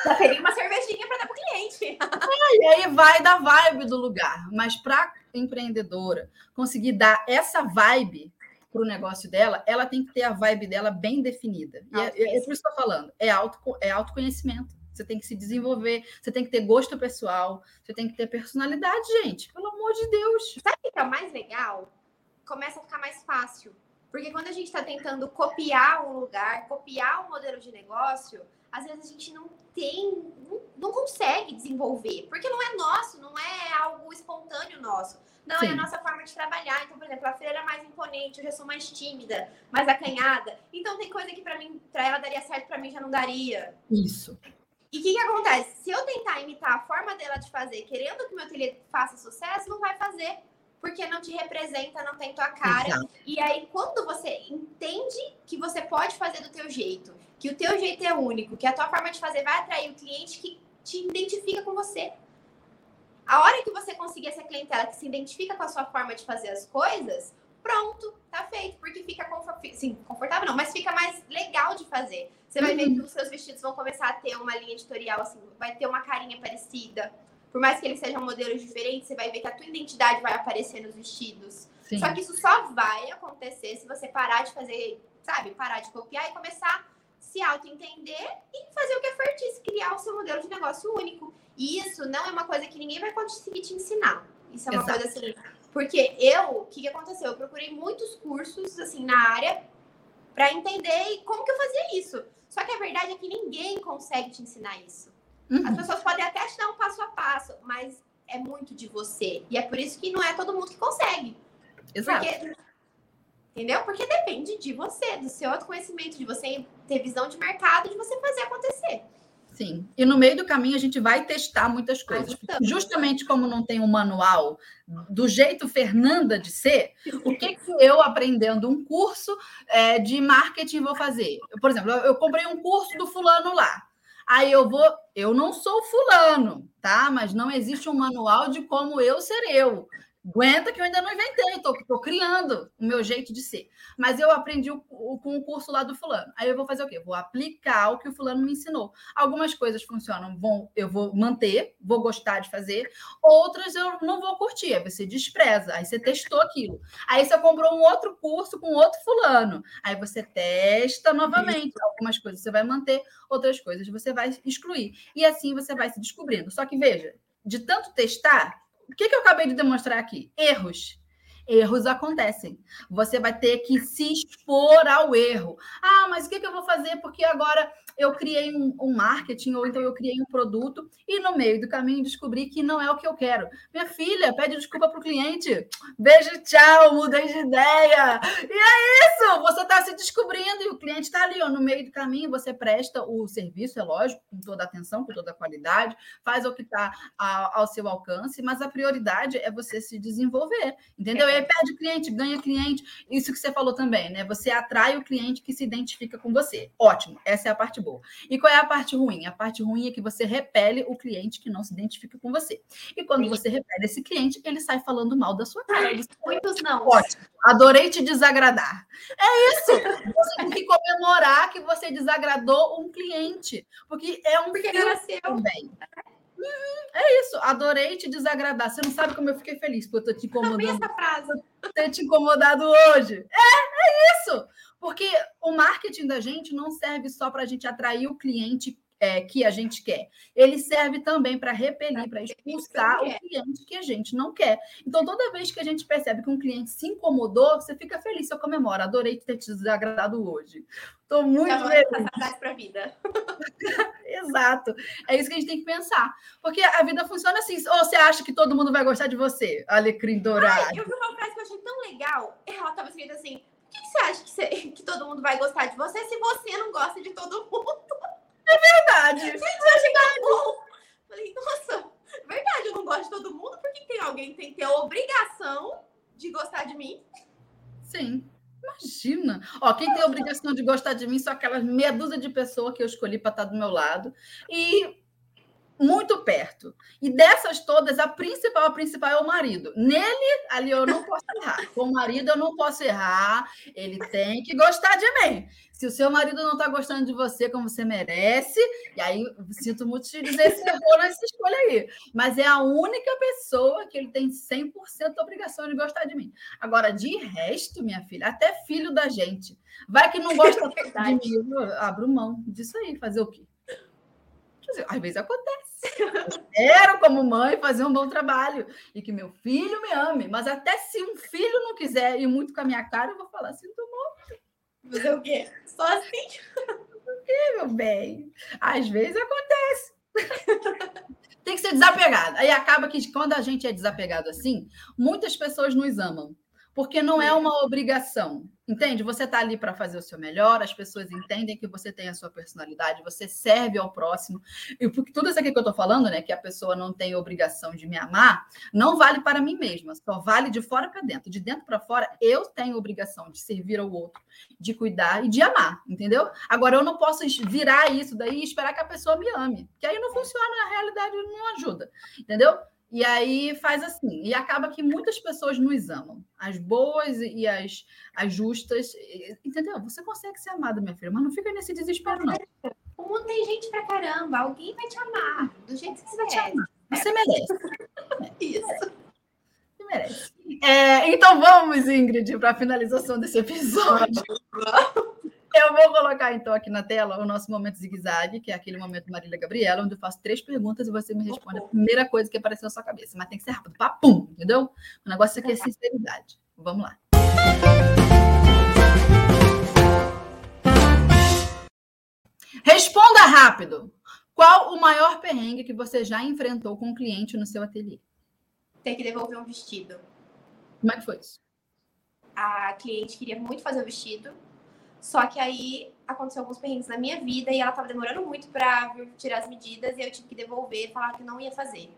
Já teria uma cervejinha para dar para o cliente.
É, e aí vai da vibe do lugar. Mas para empreendedora conseguir dar essa vibe para o negócio dela, ela tem que ter a vibe dela bem definida. E é, é, é por isso que eu estou falando. É, auto, é autoconhecimento. Você tem que se desenvolver, você tem que ter gosto pessoal, você tem que ter personalidade, gente. Pelo amor de Deus.
Sabe o que é o mais legal? Começa a ficar mais fácil Porque quando a gente está tentando copiar um lugar, copiar um modelo de negócio, às vezes a gente não tem, não, não consegue desenvolver, porque não é nosso, não é algo espontâneo nosso. Não, Sim. é a nossa forma de trabalhar. Então, por exemplo, a freira é mais imponente, eu já sou mais tímida, mais acanhada. Então, tem coisa que para mim, para ela daria certo, para mim já não daria.
Isso.
E o que, que acontece? Se eu tentar imitar a forma dela de fazer, querendo que meu ateliê faça sucesso, não vai fazer porque não te representa, não tem tua cara. Exato. E aí, quando você entende que você pode fazer do teu jeito, que o teu jeito é único, que a tua forma de fazer vai atrair o cliente que te identifica com você. A hora que você conseguir essa clientela que se identifica com a sua forma de fazer as coisas, pronto, tá feito, porque fica confortável, sim, confortável não, mas fica mais legal de fazer. Você vai uhum. ver que os seus vestidos vão começar a ter uma linha editorial assim, vai ter uma carinha parecida por mais que eles sejam modelos diferentes, você vai ver que a tua identidade vai aparecer nos vestidos. Sim. Só que isso só vai acontecer se você parar de fazer, sabe, parar de copiar e começar a se auto-entender e fazer o que é fortice, criar o seu modelo de negócio único. E isso não é uma coisa que ninguém vai conseguir te ensinar. Isso é uma Exato. coisa assim. Porque eu, o que, que aconteceu? Eu procurei muitos cursos, assim, na área para entender como que eu fazia isso. Só que a verdade é que ninguém consegue te ensinar isso. Uhum. As pessoas podem até te dar um passo a passo, mas é muito de você. E é por isso que não é todo mundo que consegue.
Exato.
Porque, entendeu? Porque depende de você, do seu autoconhecimento, de você ter visão de mercado, de você fazer acontecer.
Sim. E no meio do caminho a gente vai testar muitas coisas. Justamente como não tem um manual do jeito Fernanda de ser, o que, que eu aprendendo um curso é, de marketing vou fazer? Por exemplo, eu comprei um curso do fulano lá. Aí eu vou, eu não sou fulano, tá? Mas não existe um manual de como eu ser eu. Aguenta que eu ainda não inventei, estou criando o meu jeito de ser. Mas eu aprendi o, o, com o curso lá do fulano. Aí eu vou fazer o quê? Vou aplicar o que o fulano me ensinou. Algumas coisas funcionam, vão, eu vou manter, vou gostar de fazer. Outras eu não vou curtir, aí você despreza. Aí você testou aquilo. Aí você comprou um outro curso com outro fulano. Aí você testa novamente. Algumas coisas você vai manter, outras coisas você vai excluir. E assim você vai se descobrindo. Só que veja, de tanto testar, o que, que eu acabei de demonstrar aqui? Erros. Erros acontecem. Você vai ter que se expor ao erro. Ah, mas o que, que eu vou fazer? Porque agora eu criei um, um, marketing, ou então eu criei um produto, e no meio do caminho descobri que não é o que eu quero. Minha filha, pede desculpa para o cliente. Beijo, tchau, mudei de ideia. E é isso! Você está se descobrindo e o cliente está ali, ó, no meio do caminho, você presta o serviço, é lógico, com toda a atenção, com toda a qualidade, faz o que está ao seu alcance, mas a prioridade é você se desenvolver, entendeu? E aí perde cliente, ganha cliente. Isso que você falou também, né? Você atrai o cliente que se identifica com você. Ótimo, essa é a parte E qual é a parte ruim? A parte ruim é que você repele o cliente que não se identifica com você. E quando você repele esse cliente, ele sai falando mal da sua cara.
Muitos não.
Ótimo. Adorei te desagradar. É isso. Você tem que comemorar que você desagradou um cliente. Porque é um
porque filtro também.
Uhum, é isso, adorei te desagradar. Você não sabe como eu fiquei feliz por eu ter te incomodado.
essa frase.
Ter te incomodado hoje. É, é isso. Porque o marketing da gente não serve só para a gente atrair o cliente é, que a gente quer. Ele serve também para repelir, para expulsar o cliente que a gente não quer. Então, toda vez que a gente percebe que um cliente se incomodou, você fica feliz, você comemora. Adorei ter te desagradado hoje. Estou muito
então, feliz. para a vida.
Exato. É isso que a gente tem que pensar. Porque a vida funciona assim. Ou você acha que todo mundo vai gostar de você, Alecrim Dourado? Ai,
eu vi uma frase que eu achei tão legal. Ela estava escrita assim: por que, você acha que, você, que todo mundo vai gostar de você se você não gosta de todo mundo?
É verdade.
Gente, eu achei tão bom. Falei, nossa, é verdade, eu não gosto de todo mundo, porque tem alguém que tem que ter a obrigação de gostar de mim.
Sim. Imagina. Ó, quem tem a obrigação de gostar de mim são aquelas meia dúzia de pessoas que eu escolhi para estar do meu lado. E muito perto. E dessas todas, a principal, a principal é o marido. Nele, ali eu não posso errar. Com o marido eu não posso errar. Ele tem que gostar de mim. Se o seu marido não está gostando de você como você merece, e aí sinto muito te dizer se errou nessa escolha aí. Mas é a única pessoa que ele tem 100% obrigação de gostar de mim. Agora, de resto, minha filha, até filho da gente. Vai que não gosta de mim, abro mão disso aí, fazer o quê? Às vezes acontece. Quero, como mãe, fazer um bom trabalho e que meu filho me ame. Mas até se um filho não quiser ir muito com a minha cara, eu vou falar: sinto muito
Fazer o quê? Só assim?
E, meu bem, às vezes acontece. Tem que ser desapegado. Aí acaba que quando a gente é desapegado assim, muitas pessoas nos amam. Porque não é uma obrigação. Entende? Você está ali para fazer o seu melhor, as pessoas entendem que você tem a sua personalidade, você serve ao próximo. E porque tudo isso aqui que eu estou falando, né, que a pessoa não tem obrigação de me amar, não vale para mim mesma, só vale de fora para dentro. De dentro para fora, eu tenho obrigação de servir ao outro, de cuidar e de amar, entendeu? Agora, eu não posso virar isso daí e esperar que a pessoa me ame, que aí não funciona, na realidade não ajuda, entendeu? E aí faz assim, e acaba que muitas pessoas nos amam, as boas e as, as justas, entendeu? Você consegue ser amada, minha filha, mas não fica nesse desespero, não.
O mundo tem gente pra caramba, alguém vai te amar, do jeito que você vai te amar.
Você merece.
Isso.
Você merece. É, então vamos, Ingrid, para a finalização desse episódio. Eu vou colocar, então, aqui na tela o nosso momento zigue-zague, que é aquele momento Marília Gabriela, onde eu faço três perguntas e você me responde a primeira coisa que apareceu na sua cabeça. Mas tem que ser rápido. Papum, entendeu? O negócio aqui é sinceridade. Vamos lá. Responda rápido. Qual o maior perrengue que você já enfrentou com um cliente no seu ateliê?
Tem que devolver um vestido.
Como é que foi isso?
A cliente queria muito fazer o vestido, só que aí aconteceu alguns perrengues na minha vida e ela tava demorando muito para tirar as medidas e eu tive que devolver e falar que não ia fazer.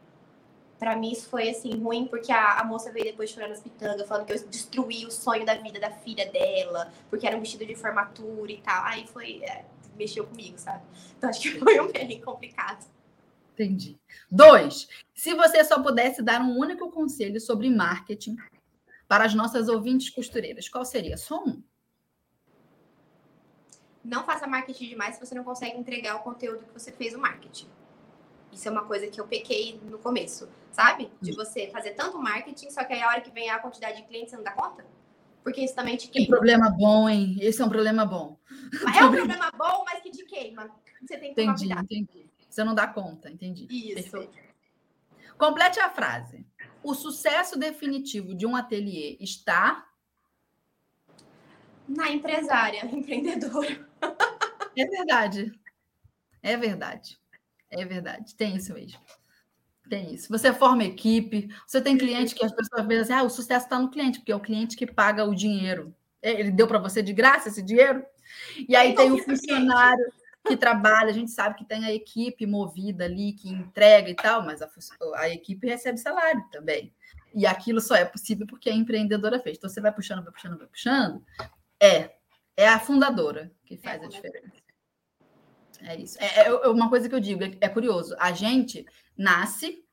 Para mim isso foi assim ruim porque a, a, moça veio depois chorando as pitangas, falando que eu destruí o sonho da vida da filha dela, porque era um vestido de formatura e tal. Aí foi é, mexeu comigo, sabe? Então acho que foi um perrengue complicado.
Entendi. Dois, se você só pudesse dar um único conselho sobre marketing para as nossas ouvintes costureiras, qual seria? Só um.
Não faça marketing demais se você não consegue entregar o conteúdo que você fez o marketing. Isso é uma coisa que eu pequei no começo, sabe? De você fazer tanto marketing, só que aí a hora que vem a quantidade de clientes, você não dá conta? Porque isso também te queima.
Que problema bom, hein? Esse é um problema bom.
É um problema bom, mas que te queima. Você tem que
entendi, entendi. Você não dá conta, entendi.
Isso. Perfeito.
Complete a frase. O sucesso definitivo de um ateliê está
na empresária, empreendedora.
É verdade. É verdade. É verdade. Tem isso mesmo. Tem isso. Você forma equipe, você tem cliente que as pessoas veem assim: ah, o sucesso está no cliente, porque é o cliente que paga o dinheiro. É, ele deu para você de graça esse dinheiro? E aí tem o funcionário que trabalha, a gente sabe que tem a equipe movida ali, que entrega e tal, mas a, a equipe recebe salário também. E aquilo só é possível porque a empreendedora fez. Então você vai puxando, vai puxando, vai puxando. É, é a fundadora que faz é a diferença. É isso. É, é, uma coisa que eu digo, é, é curioso. A gente nasce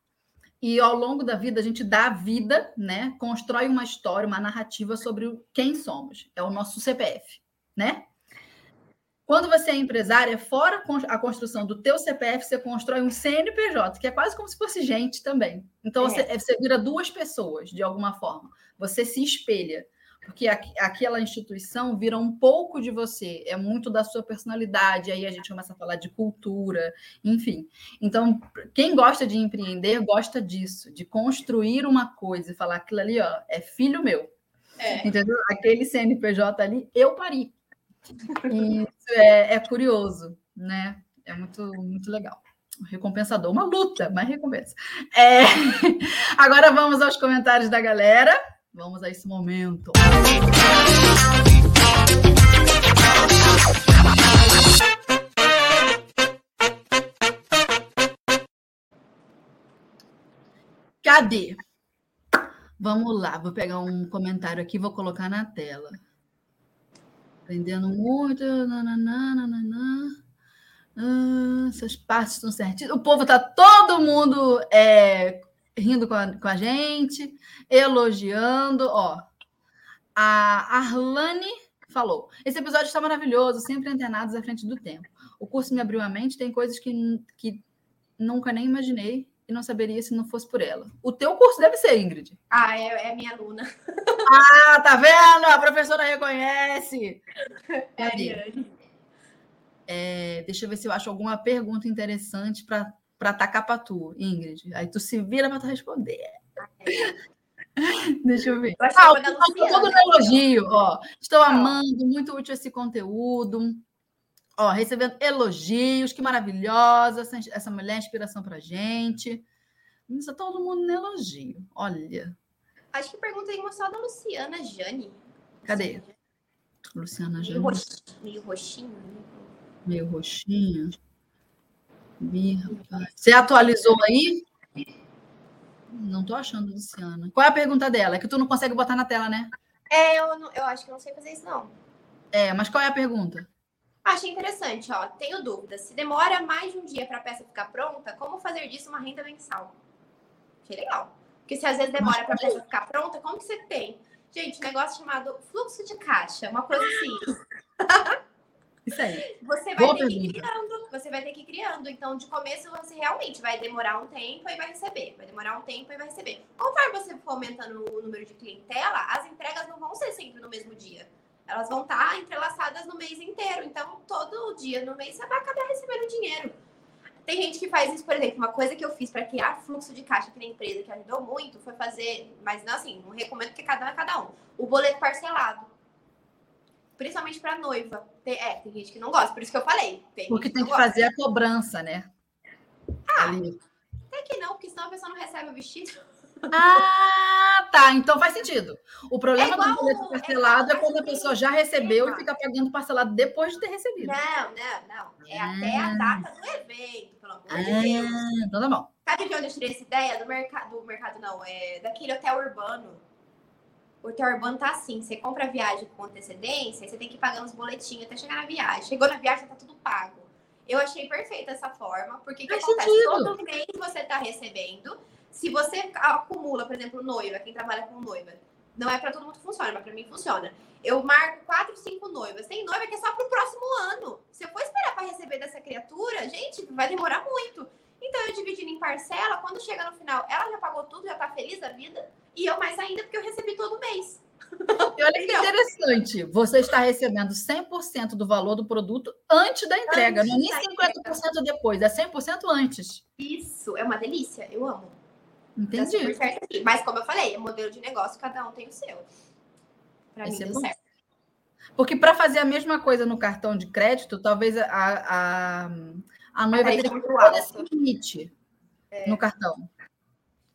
e ao longo da vida a gente dá vida, né? Constrói uma história, uma narrativa sobre quem somos. É o nosso CPF, né? Quando você é empresária, fora a construção do teu CPF, você constrói um CNPJ, que é quase como se fosse gente também. Então, é. você, você vira duas pessoas, de alguma forma. Você se espelha porque aquela instituição vira um pouco de você, é muito da sua personalidade, aí a gente começa a falar de cultura, enfim. Então, quem gosta de empreender gosta disso, de construir uma coisa e falar aquilo ali, ó, é filho meu. É. Entendeu? Aquele CNPJ ali, eu pari. E isso é, é curioso, né? É muito, muito legal recompensador, uma luta, mas recompensa. É... Agora vamos aos comentários da galera. Vamos a esse momento. Cadê? Vamos lá, vou pegar um comentário aqui, vou colocar na tela. Aprendendo muito. Nananã. Ah, essas partes estão certinhas. O povo está todo mundo é, rindo com a, com a gente, elogiando. Ó, a Arlane falou: esse episódio está maravilhoso, sempre antenados à frente do tempo. O curso me abriu a mente, tem coisas que, que nunca nem imaginei e não saberia se não fosse por ela. O teu curso deve ser, Ingrid.
Ah, é, é minha aluna.
Ah, tá vendo? A professora reconhece.
É.
É, deixa eu ver se eu acho alguma pergunta interessante para para tacar para tu, Ingrid. Aí tu se vira para tu responder. Deixa eu ver. Eu ah, o todo elogio, ó. Estou amando, muito útil esse conteúdo. Ó, recebendo elogios, que maravilhosa essa, essa mulher, inspiração pra gente. Isso todo mundo no elogio. Olha.
Acho que pergunta aí uma só da Luciana Jane.
Cadê? Luciana
Jane. Meio, roxinho, meio roxinho. Né?
Meio roxinho. Você atualizou aí? Não estou achando, Luciana. Qual é a pergunta dela? É que tu não consegue botar na tela, né?
É, eu, não, eu acho que não sei fazer isso, não.
É, mas qual é a pergunta?
Achei interessante, ó. Tenho dúvidas. Se demora mais de um dia para a peça ficar pronta, como fazer disso uma renda mensal? Achei legal. Porque se às vezes demora para a peça ficar pronta, como que você tem? Gente, um negócio chamado fluxo de caixa, uma coisa assim.
Isso aí.
Você vai Boa ter pergunta. que ir criando, você vai ter que ir criando. Então, de começo, você realmente vai demorar um tempo e vai receber. Vai demorar um tempo e vai receber. Conforme você for aumentando o número de clientela, as entregas não vão ser sempre no mesmo dia. Elas vão estar entrelaçadas no mês inteiro. Então, todo dia no mês você vai acabar recebendo dinheiro. Tem gente que faz isso, por exemplo, uma coisa que eu fiz para criar fluxo de caixa aqui na empresa, que ajudou muito, foi fazer, mas não assim, não recomendo que cada um é cada um, o boleto parcelado principalmente para noiva. Tem, é, tem gente que não gosta, por isso que eu falei.
Tem porque tem que, que fazer a cobrança, né?
Ah, Ali. até que não, porque senão a pessoa não recebe o vestido.
Ah, tá. Então faz sentido. O problema é do boleto parcelado é, é quando a pessoa já recebeu e fica pagando parcelado depois de ter recebido.
Não, não, não. É ah. até a data do evento, pelo amor ah, de Deus.
Então tá bom.
Sabe de onde eu tirei essa ideia? Do mercado, do mercado não, é daquele hotel urbano o teu urbano tá assim, você compra a viagem com antecedência, você tem que ir pagando os boletinhos até chegar na viagem. Chegou na viagem, tá tudo pago. Eu achei perfeita essa forma, porque que acontece? Sentido. Todo mês você tá recebendo. Se você acumula, por exemplo, noiva, quem trabalha com noiva, não é para todo mundo funciona, mas para mim funciona. Eu marco quatro, cinco noivas. Tem noiva que é só pro próximo ano. Se eu for esperar para receber dessa criatura, gente, vai demorar muito. Então eu dividindo em parcela, quando chega no final, ela já pagou tudo, já tá feliz da vida. E eu mais ainda, porque eu recebi todo mês.
E olha que interessante, você está recebendo 100% do valor do produto antes da entrega, antes não é nem 50% entrega. depois, é 100% antes.
Isso, é uma delícia, eu amo.
Entendi.
Tá Mas como eu falei, é modelo de negócio, cada um tem o seu. Para mim, é deu certo.
Porque para fazer a mesma coisa no cartão de crédito, talvez a, a, a noiva teria que esse limite é. no cartão.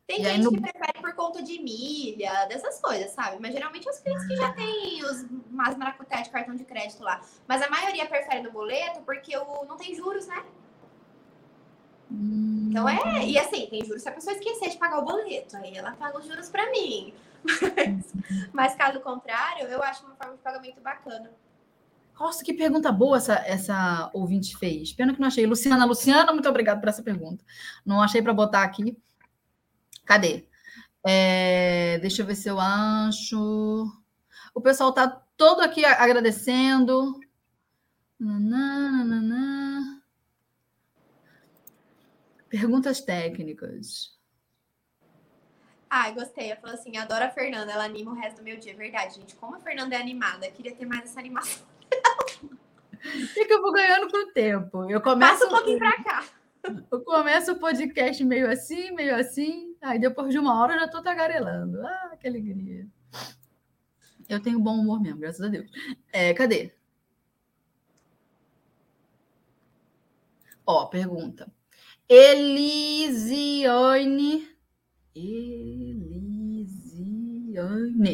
Tem e gente no... que prefere por conta de milha, dessas coisas, sabe? Mas geralmente os clientes que já têm os mais maracuté de cartão de crédito lá. Mas a maioria prefere no boleto porque o, não tem juros, né? Hum... Então é. E assim, tem juros se a pessoa esquecer de pagar o boleto. Aí ela paga os juros para mim. Mas, mas caso contrário, eu acho uma forma de pagamento bacana.
Nossa, que pergunta boa essa, essa ouvinte fez. Pena que não achei. Luciana, Luciana, muito obrigada por essa pergunta. Não achei para botar aqui. Cadê? É, deixa eu ver se eu acho. O pessoal está todo aqui agradecendo. Nananana. Perguntas técnicas.
Ah, gostei. Ela falou assim: adoro a Fernanda, ela anima o resto do meu dia. Verdade, gente. Como a Fernanda é animada, queria ter mais essa animação.
É que eu vou ganhando com o tempo. Eu começo.
Passa um pouquinho pra cá.
Eu começo o podcast meio assim, meio assim, aí depois de uma hora eu já estou tagarelando. Ah, que alegria. Eu tenho bom humor mesmo, graças a Deus. É, cadê? Ó, pergunta. Elisione. Elisione.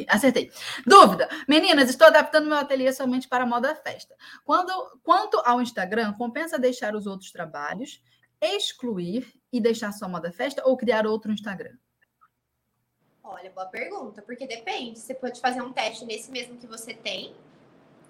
Acertei. Dúvida. Meninas, estou adaptando meu ateliê somente para moda festa. Quando, quanto ao Instagram, compensa deixar os outros trabalhos excluir e deixar só moda festa ou criar outro Instagram?
Olha, boa pergunta, porque depende. Você pode fazer um teste nesse mesmo que você tem,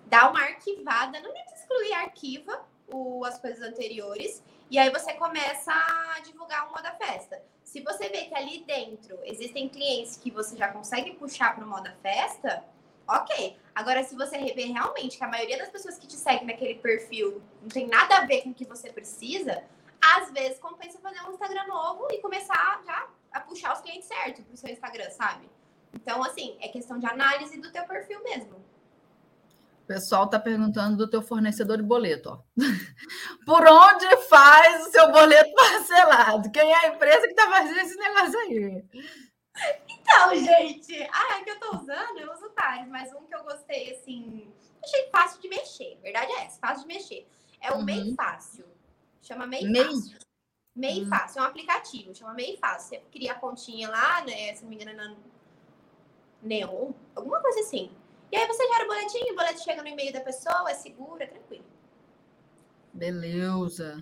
dar uma arquivada, não precisa excluir, arquiva o, as coisas anteriores, e aí você começa a divulgar o moda festa. Se você vê que ali dentro existem clientes que você já consegue puxar para o moda festa, ok. Agora, se você vê realmente que a maioria das pessoas que te seguem naquele perfil não tem nada a ver com o que você precisa, às vezes compensa fazer um Instagram novo e começar já a puxar os clientes certos pro seu Instagram, sabe? Então, assim, é questão de análise do teu perfil mesmo.
O pessoal tá perguntando do teu fornecedor de boleto, ó. Por onde faz o seu boleto parcelado? Quem é a empresa que tá fazendo esse negócio aí?
Então, gente, ah, que eu tô usando, eu uso vários, mas um que eu gostei, assim, achei fácil de mexer. Verdade é essa, fácil de mexer. É o uhum. Mei Fácil. Chama Mei, Mei. Fácil. Mei uhum. Fácil, é um aplicativo, chama Mei Fácil. Você cria a continha lá, né? Se não me engano, é na Neon, alguma coisa assim. E aí você gera o boletim, o boletim chega no e-mail da pessoa, é seguro, é tranquilo.
Beleza.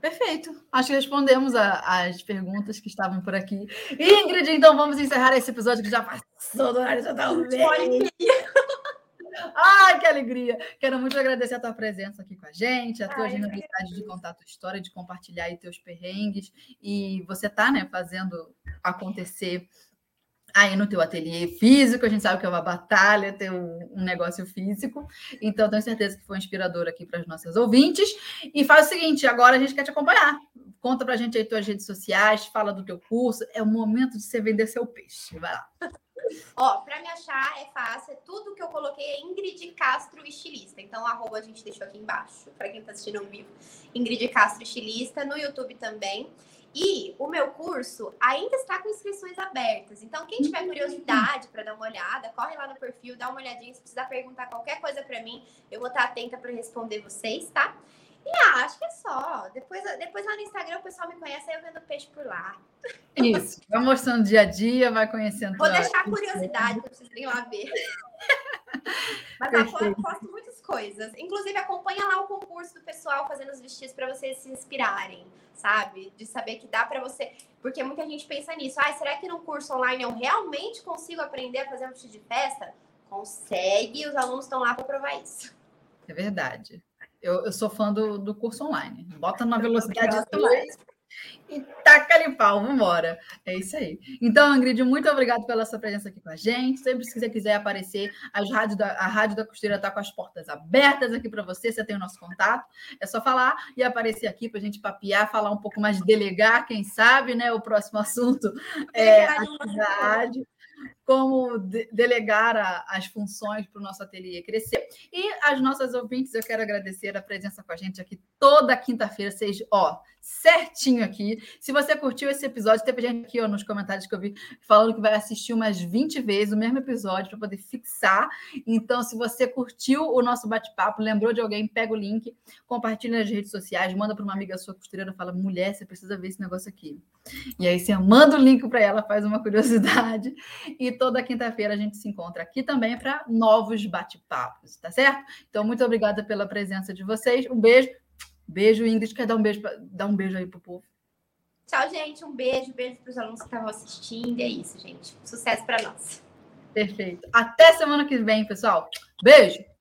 Perfeito. Acho que respondemos a, as perguntas que estavam por aqui. Ingrid, então vamos encerrar esse episódio que já passou do horário totalmente. Ai, que alegria! Quero muito agradecer a tua presença aqui com a gente, a tua Ai, generosidade de contar a tua história, de compartilhar aí teus perrengues. E você tá, né, fazendo acontecer aí no teu ateliê físico, a gente sabe que é uma batalha ter um, um negócio físico, então tenho certeza que foi inspirador aqui para as nossas ouvintes. E faz o seguinte, agora a gente quer te acompanhar. Conta para a gente aí tuas redes sociais, fala do teu curso, é o momento de você vender seu peixe. Vai lá.
Ó, para me achar é fácil, é tudo que eu coloquei é Ingrid Castro Estilista. Então, arroba a gente deixou aqui embaixo, para quem está assistindo ao vivo. Ingrid Castro Estilista, no YouTube também. E o meu curso ainda está com inscrições abertas. Então, quem tiver curiosidade para dar uma olhada, corre lá no perfil, dá uma olhadinha. Se precisar perguntar qualquer coisa para mim, eu vou estar atenta para responder vocês, tá? E ah, acho que é só. Depois, depois lá no Instagram o pessoal me conhece, aí eu vendo peixe por lá.
Isso. Vai mostrando dia a dia, vai conhecendo.
Vou deixar a curiosidade para vocês irem lá ver. Mas eu posto muitas coisas. Inclusive, acompanha lá o concurso do pessoal fazendo os vestidos para vocês se inspirarem, sabe? De saber que dá para você. Porque muita gente pensa nisso. Ah, será que no curso online eu realmente consigo aprender a fazer um vestido de festa? Consegue, os alunos estão lá para provar isso.
É verdade. Eu, eu sou fã do, do curso online. Bota na velocidade 2 e taca ali pau, vambora. É isso aí. Então, Ingrid, muito obrigado pela sua presença aqui com a gente. Sempre que você quiser aparecer, as rádio da, a Rádio da Costeira está com as portas abertas aqui para você. Você tem o nosso contato. É só falar e aparecer aqui para a gente papiar, falar um pouco mais de delegar, quem sabe, né? O próximo assunto é a atividade como de delegar a, as funções para o nosso ateliê crescer. E as nossas ouvintes, eu quero agradecer a presença com a gente aqui toda quinta-feira, seja, ó, certinho aqui. Se você curtiu esse episódio, teve gente aqui ó, nos comentários que eu vi falando que vai assistir umas 20 vezes o mesmo episódio para poder fixar. Então, se você curtiu o nosso bate-papo, lembrou de alguém, pega o link, compartilha nas redes sociais, manda para uma amiga sua costureira, fala: mulher, você precisa ver esse negócio aqui. E aí você manda o link para ela, faz uma curiosidade. E toda quinta-feira a gente se encontra aqui também para novos bate-papos, tá certo? Então, muito obrigada pela presença de vocês. Um beijo. Beijo, Ingrid. Quer dar um beijo, dar um beijo aí pro povo?
Tchau, gente. Um beijo. Beijo para os alunos que estavam assistindo. É isso, gente. Sucesso para nós.
Perfeito. Até semana que vem, pessoal. Beijo.